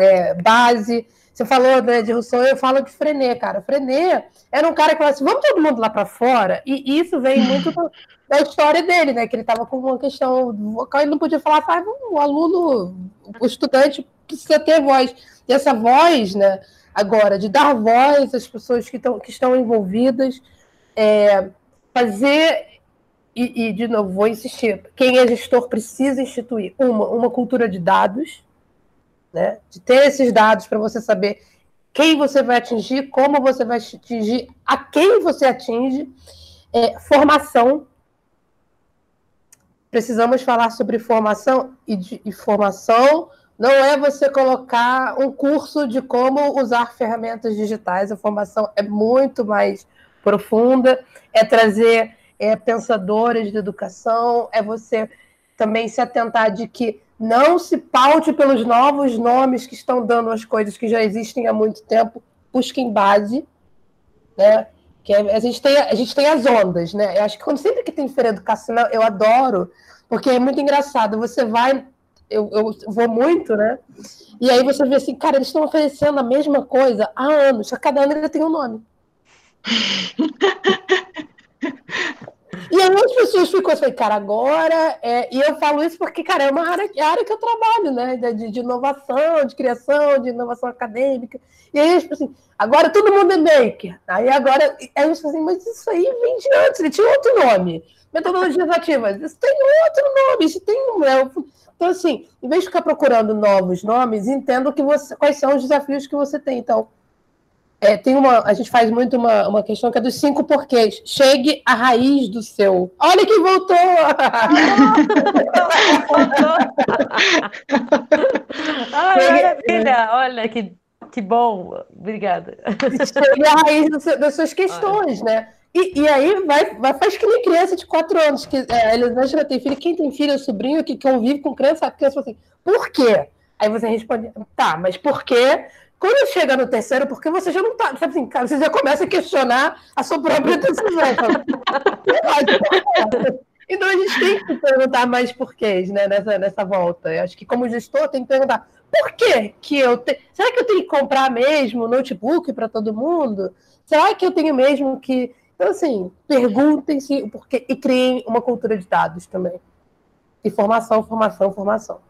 é, base, você falou né, de Rousseau, eu falo de Frenet, cara. Frenet era um cara que falava assim, vamos todo mundo lá para fora? E isso vem muito do, da história dele, né? Que ele estava com uma questão vocal, ele não podia falar, ah, o aluno, o estudante precisa ter voz. E essa voz, né, agora, de dar voz às pessoas que, tão, que estão envolvidas, é, fazer e, e, de novo, vou insistir, quem é gestor precisa instituir uma, uma cultura de dados, né? De ter esses dados para você saber quem você vai atingir, como você vai atingir, a quem você atinge. É, formação. Precisamos falar sobre formação e, de, e formação não é você colocar um curso de como usar ferramentas digitais. A formação é muito mais profunda, é trazer é, pensadores de educação, é você também se atentar de que não se paute pelos novos nomes que estão dando as coisas que já existem há muito tempo, busquem base, né? Que é, a gente tem a gente tem as ondas, né? Eu acho que quando sempre que tem feira educacional, eu adoro, porque é muito engraçado. Você vai, eu, eu vou muito, né? E aí você vê assim, cara, eles estão oferecendo a mesma coisa há anos, só cada ano ele tem um nome. E aí as pessoas ficam assim, cara, agora. É... E eu falo isso porque, cara, é uma área, é área que eu trabalho, né? De, de, inovação, de criação, de inovação acadêmica. E aí, tipo assim, agora todo mundo é maker. Aí agora. Aí eu assim, mas isso aí vem de antes, ele tinha outro nome. Metodologias ativas, isso tem outro nome, isso tem um. Então, assim, em vez de ficar procurando novos nomes, entenda que você, quais são os desafios que você tem. Então, é, tem uma, a gente faz muito uma, uma questão que é dos cinco porquês. Chegue à raiz do seu. Olha que voltou! Ai, maravilha! Olha que, que bom! Obrigada. Chegue à raiz seu, das suas questões, Olha. né? E, e, aí vai, vai, faz que nem criança de quatro anos, que é, a Elisângela tem filho, quem tem filho é o sobrinho que convive com criança, a criança fala assim, por quê? Aí você responde, tá, mas por quê? Quando chega no terceiro, porque você já não tá, sabe assim, cara, você já começa a questionar a sua própria decisão. então a gente tem que perguntar mais porquês, né, nessa, nessa volta. Eu acho que como gestor tem que perguntar, por que que eu tenho, será que eu tenho que comprar mesmo notebook para todo mundo? Será que eu tenho mesmo que então, assim, perguntem-se porque e criem uma cultura de dados também. E formação, formação, formação.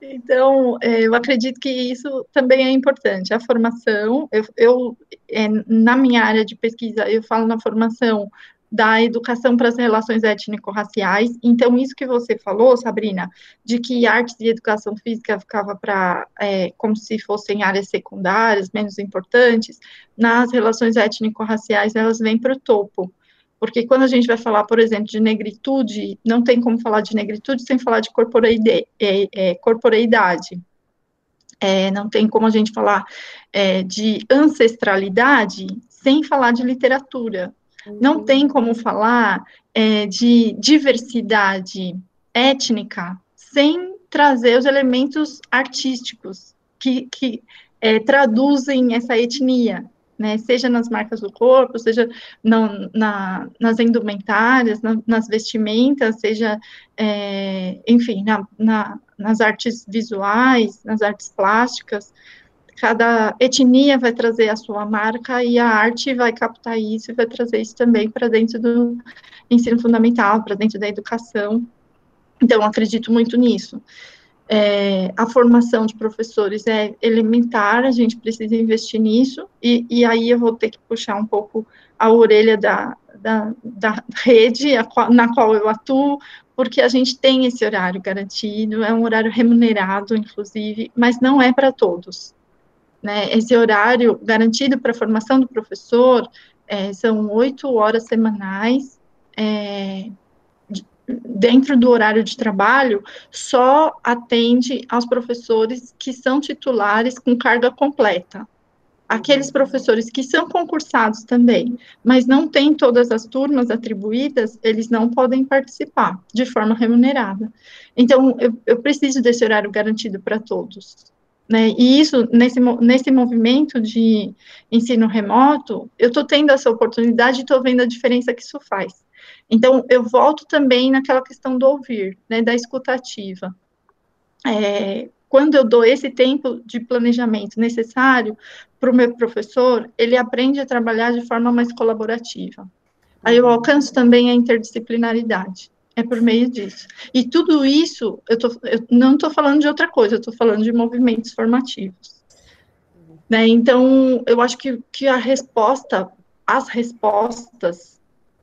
Então, é, eu acredito que isso também é importante. A formação, eu, eu é, na minha área de pesquisa, eu falo na formação da educação para as relações étnico-raciais. Então, isso que você falou, Sabrina, de que artes e educação física ficava para é, como se fossem áreas secundárias, menos importantes, nas relações étnico-raciais elas vêm para o topo. Porque quando a gente vai falar, por exemplo, de negritude, não tem como falar de negritude sem falar de corporeide, é, é, corporeidade. É, não tem como a gente falar é, de ancestralidade sem falar de literatura. Não tem como falar é, de diversidade étnica sem trazer os elementos artísticos que, que é, traduzem essa etnia, né? Seja nas marcas do corpo, seja na, na, nas indumentárias, na, nas vestimentas, seja, é, enfim, na, nas artes visuais, nas artes plásticas cada etnia vai trazer a sua marca e a arte vai captar isso e vai trazer isso também para dentro do ensino fundamental, para dentro da educação. Então, acredito muito nisso. É, a formação de professores é elementar, a gente precisa investir nisso, e, e aí eu vou ter que puxar um pouco a orelha da, da, da rede qual, na qual eu atuo, porque a gente tem esse horário garantido, é um horário remunerado, inclusive, mas não é para todos né, esse horário garantido para a formação do professor é, são oito horas semanais, é, dentro do horário de trabalho, só atende aos professores que são titulares com carga completa. Aqueles professores que são concursados também, mas não têm todas as turmas atribuídas, eles não podem participar de forma remunerada. Então, eu, eu preciso desse horário garantido para todos. Né? E isso, nesse, nesse movimento de ensino remoto, eu estou tendo essa oportunidade e estou vendo a diferença que isso faz. Então, eu volto também naquela questão do ouvir, né, da escutativa. É, quando eu dou esse tempo de planejamento necessário para o meu professor, ele aprende a trabalhar de forma mais colaborativa. Aí eu alcanço também a interdisciplinaridade é por meio disso. E tudo isso, eu, tô, eu não estou falando de outra coisa, eu estou falando de movimentos formativos. Né? Então, eu acho que, que a resposta, as respostas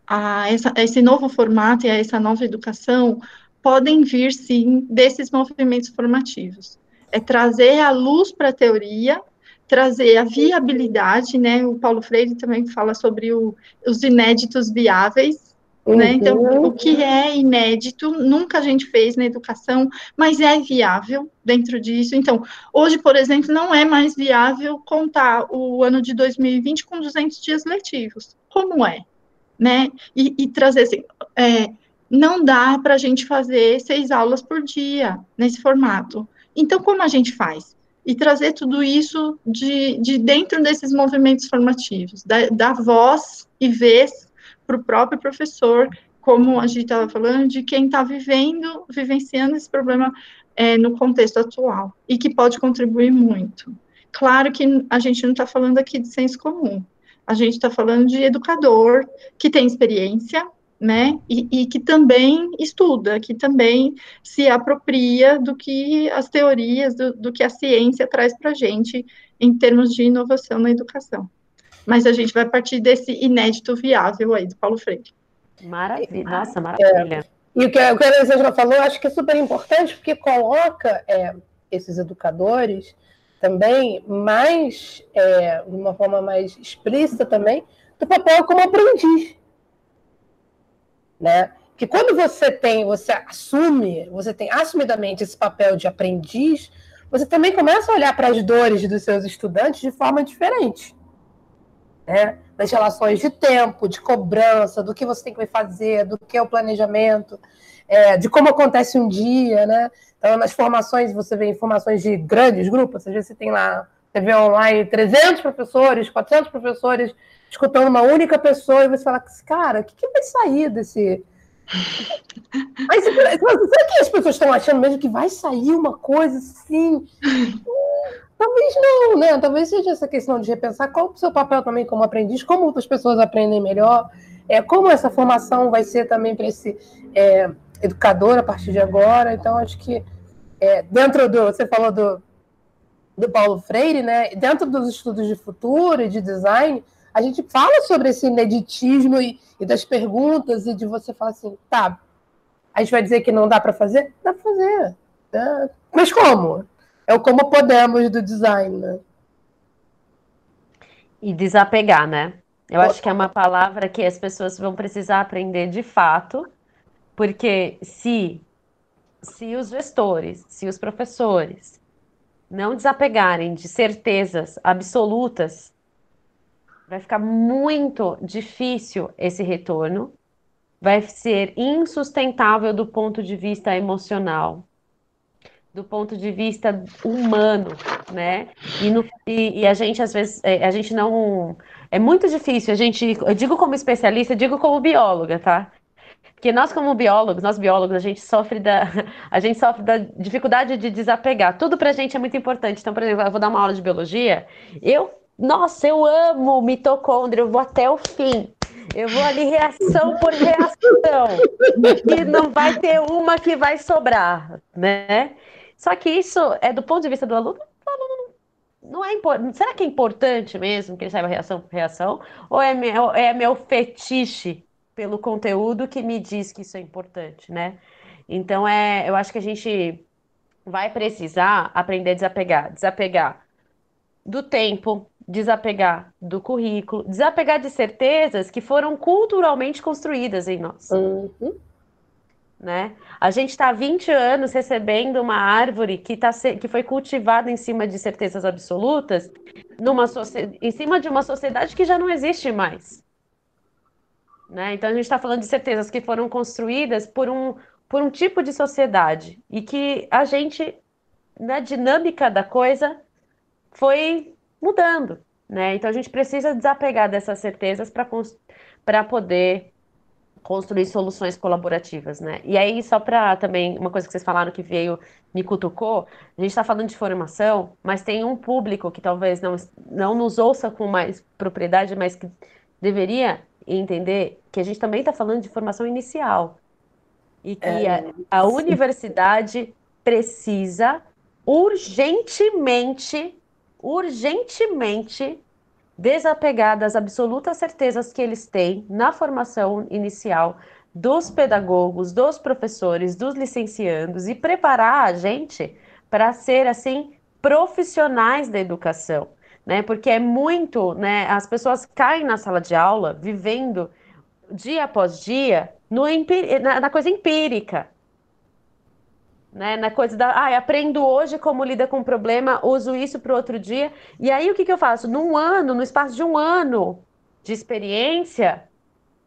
a, essa, a esse novo formato e a essa nova educação podem vir, sim, desses movimentos formativos. É trazer a luz para a teoria, trazer a viabilidade, né? O Paulo Freire também fala sobre o, os inéditos viáveis? Uhum. Né? Então, o que é inédito, nunca a gente fez na educação, mas é viável dentro disso. Então, hoje, por exemplo, não é mais viável contar o ano de 2020 com 200 dias letivos. Como é? Né? E, e trazer assim, é, não dá para a gente fazer seis aulas por dia nesse formato. Então, como a gente faz? E trazer tudo isso de, de dentro desses movimentos formativos, da, da voz e vez para o próprio professor, como a gente estava falando, de quem está vivendo, vivenciando esse problema é, no contexto atual, e que pode contribuir muito. Claro que a gente não está falando aqui de senso comum, a gente está falando de educador que tem experiência, né? E, e, que também estuda, que também se apropria do que as teorias, do, do que a ciência traz para a gente em termos de inovação na educação. Mas a gente vai partir desse inédito viável aí do Paulo Freire. Maravilha, nossa, maravilha. É, e o que, o que a Elisângela falou, acho que é super importante, porque coloca é, esses educadores também mais, é, de uma forma mais explícita também, do papel como aprendiz né? Que quando você tem, você assume, você tem assumidamente esse papel de aprendiz, você também começa a olhar para as dores dos seus estudantes de forma diferente. Né? Das relações de tempo, de cobrança, do que você tem que fazer, do que é o planejamento, é, de como acontece um dia, né? Então, nas formações, você vê informações de grandes grupos, às vezes você tem lá, você vê online 300 professores, 400 professores escutando uma única pessoa e você fala, cara, o que, que vai sair desse. Mas será que as pessoas estão achando mesmo que vai sair uma coisa assim? Talvez não, né? Talvez seja essa questão de repensar qual o seu papel também como aprendiz, como outras pessoas aprendem melhor, é, como essa formação vai ser também para esse é, educador a partir de agora. Então, acho que é, dentro do. Você falou do, do Paulo Freire, né? Dentro dos estudos de futuro e de design, a gente fala sobre esse ineditismo e, e das perguntas e de você falar assim, tá, a gente vai dizer que não dá para fazer? Dá para fazer. Né? Mas como? É o como podemos do design, né? E desapegar, né? Eu acho que é uma palavra que as pessoas vão precisar aprender de fato, porque se, se os gestores, se os professores não desapegarem de certezas absolutas vai ficar muito difícil esse retorno, vai ser insustentável do ponto de vista emocional, do ponto de vista humano, né? E, no, e, e, a gente às vezes é, a gente não é muito difícil. A gente, eu digo como especialista, digo como bióloga, tá? Porque nós como biólogos, nós biólogos, a gente sofre da a gente sofre da dificuldade de desapegar. Tudo para a gente é muito importante. Então, por exemplo, eu vou dar uma aula de biologia, eu nossa, eu amo mitocôndria, eu vou até o fim. Eu vou ali reação por reação. E não vai ter uma que vai sobrar, né? Só que isso é do ponto de vista do aluno, aluno não é importante. Será que é importante mesmo que ele saiba reação por reação? Ou é meu, é meu fetiche pelo conteúdo que me diz que isso é importante, né? Então, é, eu acho que a gente vai precisar aprender a desapegar. Desapegar do tempo, desapegar do currículo, desapegar de certezas que foram culturalmente construídas em nós. Uhum. Né? A gente está há 20 anos recebendo uma árvore que, tá que foi cultivada em cima de certezas absolutas, numa em cima de uma sociedade que já não existe mais. Né? Então a gente está falando de certezas que foram construídas por um, por um tipo de sociedade e que a gente, na dinâmica da coisa, foi mudando, né? Então a gente precisa desapegar dessas certezas para poder construir soluções colaborativas, né? E aí, só para também, uma coisa que vocês falaram que veio, me cutucou, a gente está falando de formação, mas tem um público que talvez não, não nos ouça com mais propriedade, mas que deveria entender que a gente também está falando de formação inicial. E que é, a, a universidade precisa urgentemente urgentemente desapegar das absolutas certezas que eles têm na formação inicial dos pedagogos, dos professores, dos licenciandos e preparar a gente para ser assim profissionais da educação, né? Porque é muito, né? As pessoas caem na sala de aula vivendo dia após dia no, na, na coisa empírica, né? Na coisa da, ah, aprendo hoje como lida com o problema, uso isso para outro dia. E aí o que, que eu faço? Num ano, no espaço de um ano de experiência,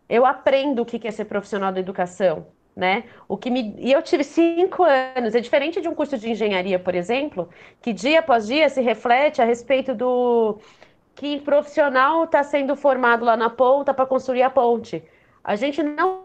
eu aprendo o que, que é ser profissional da educação. Né? O que me... E eu tive cinco anos. É diferente de um curso de engenharia, por exemplo, que dia após dia se reflete a respeito do que profissional está sendo formado lá na ponta para construir a ponte. A gente não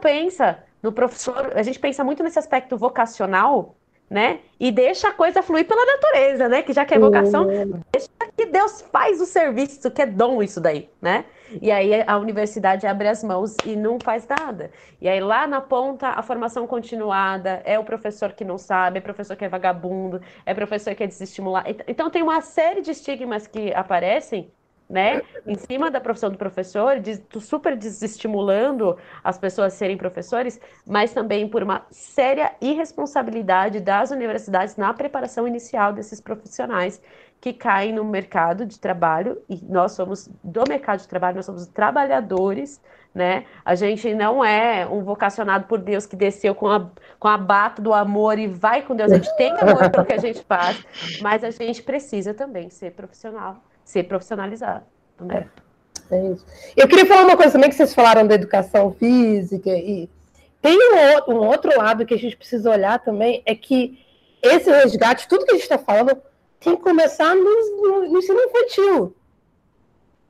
pensa no professor, a gente pensa muito nesse aspecto vocacional, né? E deixa a coisa fluir pela natureza, né? Que já que é vocação, uhum. deixa que Deus faz o serviço, que é dom isso daí, né? E aí a universidade abre as mãos e não faz nada. E aí lá na ponta, a formação continuada, é o professor que não sabe, é professor que é vagabundo, é professor que é desestimulado. Então tem uma série de estigmas que aparecem né, em cima da profissão do professor, de, super desestimulando as pessoas a serem professores, mas também por uma séria irresponsabilidade das universidades na preparação inicial desses profissionais que caem no mercado de trabalho, e nós somos do mercado de trabalho, nós somos trabalhadores, né? A gente não é um vocacionado por Deus que desceu com a, com a bata do amor e vai com Deus. A gente tem amor pelo que a gente faz, mas a gente precisa também ser profissional ser profissionalizado. Né? É, é isso. Eu queria falar uma coisa também que vocês falaram da educação física e tem um um outro lado que a gente precisa olhar também é que esse resgate, tudo que a gente está falando, tem que começar no, no, no, ensino infantil.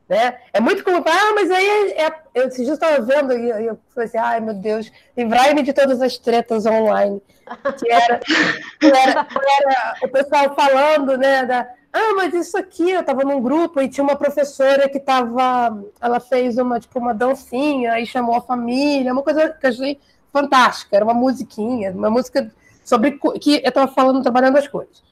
Né? É muito comum, ah, mas aí é, é, eu esses estava vendo e eu, eu falei assim, ai meu Deus, livrai-me de todas as tretas online. Que era, que era, que era o pessoal falando, né, da, ah, mas isso aqui, eu estava num grupo e tinha uma professora que estava, ela fez uma, tipo, uma dancinha e chamou a família, uma coisa que eu achei fantástica, era uma musiquinha, uma música sobre que eu estava falando, trabalhando as coisas.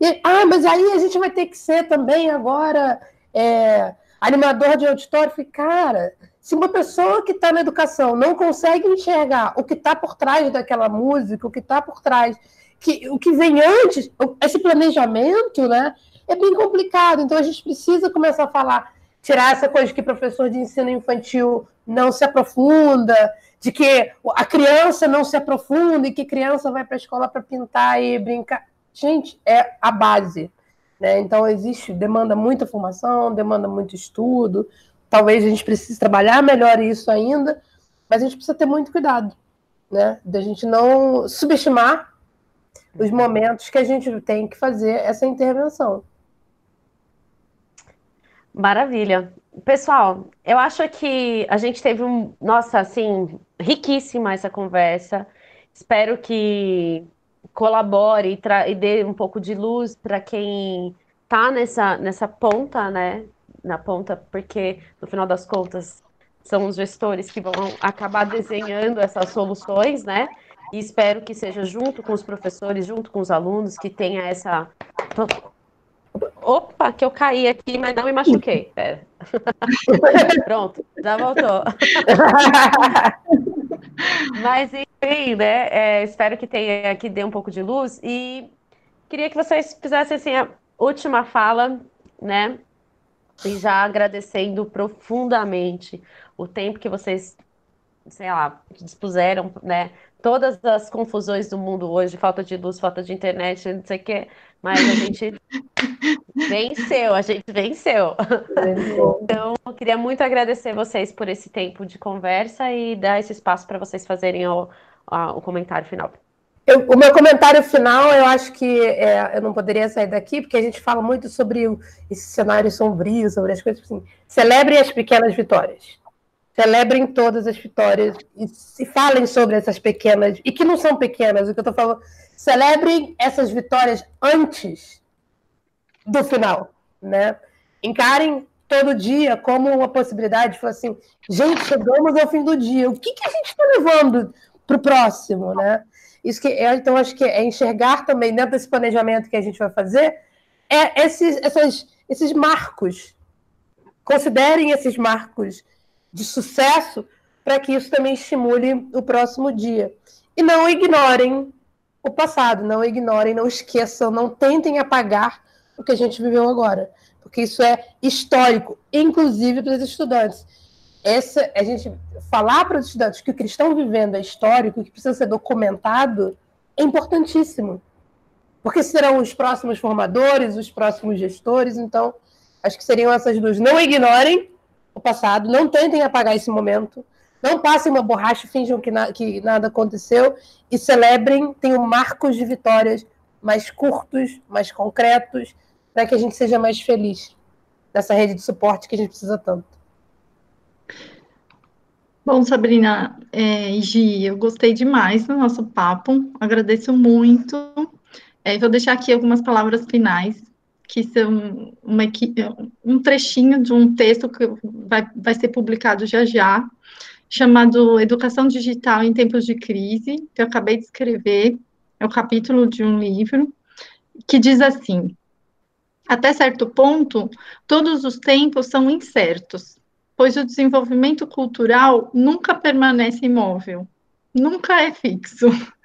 E, ah, mas aí a gente vai ter que ser também agora é, animador de auditório. falei, cara, se uma pessoa que está na educação não consegue enxergar o que está por trás daquela música, o que está por trás, que, o que vem antes, esse planejamento, né? É bem complicado. Então a gente precisa começar a falar, tirar essa coisa de que professor de ensino infantil não se aprofunda, de que a criança não se aprofunda e que criança vai para a escola para pintar e brincar. Gente, é a base. Né? Então existe, demanda muita formação, demanda muito estudo. Talvez a gente precise trabalhar melhor isso ainda, mas a gente precisa ter muito cuidado, né? Da gente não subestimar os momentos que a gente tem que fazer essa intervenção. Maravilha. Pessoal, eu acho que a gente teve um, nossa, assim, riquíssima essa conversa. Espero que colabore e, e dê um pouco de luz para quem está nessa, nessa ponta, né? Na ponta, porque no final das contas são os gestores que vão acabar desenhando essas soluções, né? E espero que seja junto com os professores, junto com os alunos, que tenha essa Opa, que eu caí aqui, mas não me machuquei. Pera. Pronto, já voltou. mas enfim, né? É, espero que tenha que dê um pouco de luz e queria que vocês fizessem assim, a última fala, né? E já agradecendo profundamente o tempo que vocês, sei lá, dispuseram, né? Todas as confusões do mundo hoje, falta de luz, falta de internet, não sei o que, mas a gente venceu, a gente venceu. Então, eu queria muito agradecer vocês por esse tempo de conversa e dar esse espaço para vocês fazerem o, o comentário final. Eu, o meu comentário final, eu acho que é, eu não poderia sair daqui, porque a gente fala muito sobre o, esse cenário sombrio, sobre as coisas assim. Celebre as pequenas vitórias. Celebrem todas as vitórias e se falem sobre essas pequenas, e que não são pequenas, o que eu estou falando celebrem essas vitórias antes do final, né? Encarem todo dia como uma possibilidade, falar assim, gente, chegamos ao fim do dia, o que, que a gente está levando para o próximo, né? Isso que é, então acho que é enxergar também dentro desse planejamento que a gente vai fazer é esses, essas, esses marcos. Considerem esses marcos de sucesso para que isso também estimule o próximo dia. E não ignorem o passado, não ignorem, não esqueçam, não tentem apagar o que a gente viveu agora, porque isso é histórico, inclusive para os estudantes. Essa, a gente falar para os estudantes que o que estão vivendo é histórico, que precisa ser documentado, é importantíssimo, porque serão os próximos formadores, os próximos gestores, então acho que seriam essas duas. Não ignorem passado, não tentem apagar esse momento, não passem uma borracha, finjam que, na, que nada aconteceu e celebrem, tenham marcos de vitórias mais curtos, mais concretos, para que a gente seja mais feliz nessa rede de suporte que a gente precisa tanto. Bom, Sabrina é, e Gi, eu gostei demais do nosso papo, agradeço muito. É, vou deixar aqui algumas palavras finais. Que são uma, um trechinho de um texto que vai, vai ser publicado já já, chamado Educação Digital em Tempos de Crise, que eu acabei de escrever, é o capítulo de um livro, que diz assim: Até certo ponto, todos os tempos são incertos, pois o desenvolvimento cultural nunca permanece imóvel nunca é fixo.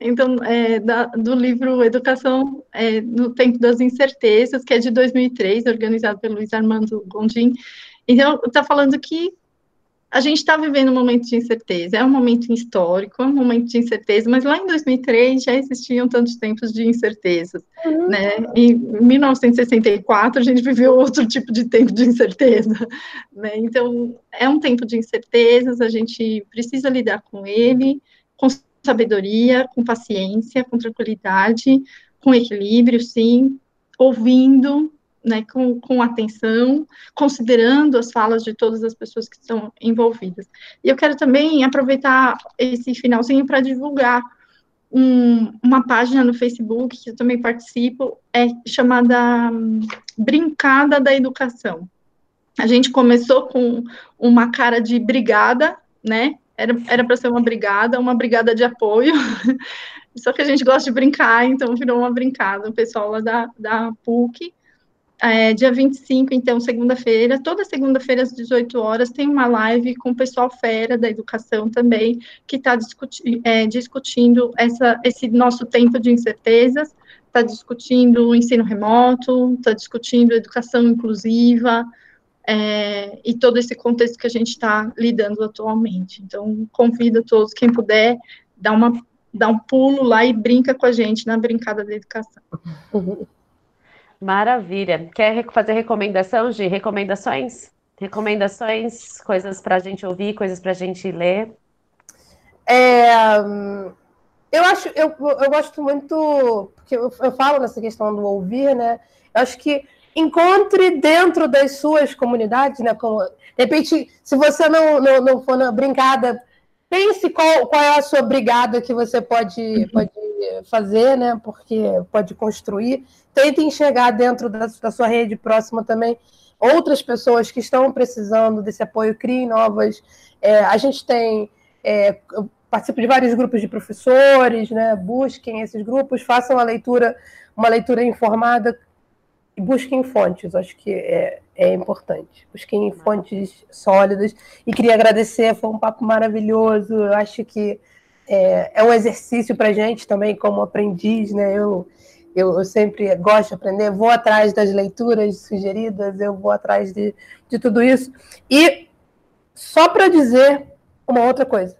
Então, é, da, do livro Educação é, no Tempo das Incertezas, que é de 2003, organizado pelo Luiz Armando Gondim. Então, está falando que a gente está vivendo um momento de incerteza, é um momento histórico, é um momento de incerteza, mas lá em 2003 já existiam tantos tempos de incertezas, uhum. né? Em 1964 a gente viveu outro tipo de tempo de incerteza, né? Então é um tempo de incertezas, a gente precisa lidar com ele, com sabedoria, com paciência, com tranquilidade, com equilíbrio, sim, ouvindo, né, com, com atenção, considerando as falas de todas as pessoas que estão envolvidas. E eu quero também aproveitar esse finalzinho para divulgar um, uma página no Facebook que eu também participo, é chamada hum, Brincada da Educação. A gente começou com uma cara de brigada, né? Era para ser uma brigada, uma brigada de apoio, só que a gente gosta de brincar, então virou uma brincada. O pessoal lá da, da PUC é, dia 25, então, segunda-feira, toda segunda-feira às 18 horas, tem uma live com o pessoal fera da educação também, que está discuti é, discutindo essa, esse nosso tempo de incertezas, está discutindo o ensino remoto, está discutindo educação inclusiva, é, e todo esse contexto que a gente está lidando atualmente. Então, convido a todos, quem puder, dá, uma, um pulo lá e brinca com a gente na brincada da educação. Maravilha. Quer fazer recomendação, Recomendações? Recomendações, coisas para a gente ouvir, coisas para a gente ler? É, eu acho, eu, eu gosto muito, porque eu, eu falo nessa questão do ouvir, né? Eu acho que encontre dentro das suas comunidades, né? Como, de repente, se você não, não, não for na brincada, pense qual, qual é a sua brigada que você pode, pode fazer, né? Porque pode construir. Tente enxergar dentro da, da sua rede próxima também outras pessoas que estão precisando desse apoio, criem novas. É, a gente tem. É, participo de vários grupos de professores, né? Busquem esses grupos, façam a leitura, uma leitura informada e busquem fontes. Acho que é, é importante. Busquem fontes sólidas. E queria agradecer, foi um papo maravilhoso. Eu acho que é, é um exercício para a gente também, como aprendiz, né? Eu, eu, eu, sempre gosto de aprender, vou atrás das leituras sugeridas, eu vou atrás de, de tudo isso. E só para dizer uma outra coisa,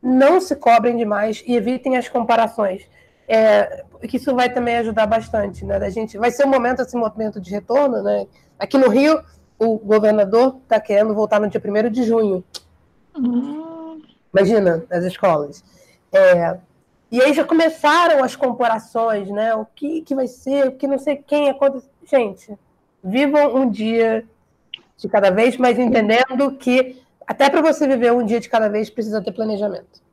não se cobrem demais e evitem as comparações. É, que isso vai também ajudar bastante, né? A gente vai ser um momento esse momento de retorno, né? Aqui no Rio, o governador está querendo voltar no dia 1 de junho. Uhum. Imagina, nas escolas. É, e aí já começaram as comparações, né? O que, que vai ser, o que não sei quem acontece. Gente, vivam um dia de cada vez, mas entendendo que até para você viver um dia de cada vez precisa ter planejamento.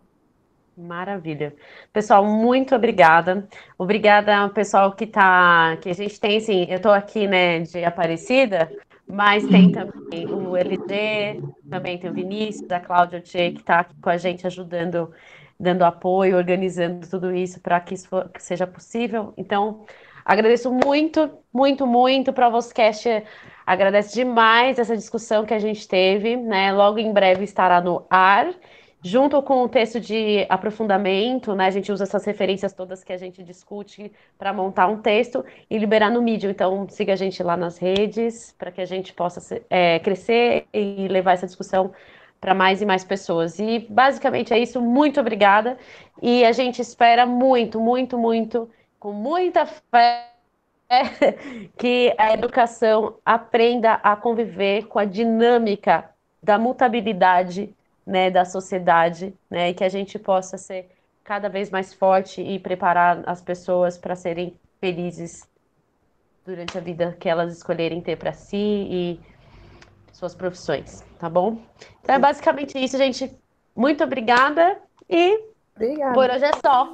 Maravilha. Pessoal, muito obrigada. Obrigada ao pessoal que tá, que a gente tem, assim, eu estou aqui, né, de Aparecida, mas tem também o LG, também tem o Vinícius, a Cláudia Tchê, que está aqui com a gente ajudando, dando apoio, organizando tudo isso para que isso for, que seja possível. Então, agradeço muito, muito, muito para Voscast. Agradeço demais essa discussão que a gente teve, né? Logo em breve estará no ar junto com o texto de aprofundamento, né, a gente usa essas referências todas que a gente discute para montar um texto e liberar no Medium. Então, siga a gente lá nas redes para que a gente possa é, crescer e levar essa discussão para mais e mais pessoas. E basicamente é isso. Muito obrigada. E a gente espera muito, muito, muito, com muita fé. que a educação aprenda a conviver com a dinâmica da mutabilidade né, da sociedade, né, e que a gente possa ser cada vez mais forte e preparar as pessoas para serem felizes durante a vida que elas escolherem ter para si e suas profissões, tá bom? Então é basicamente isso, gente. Muito obrigada e obrigada. por hoje é só.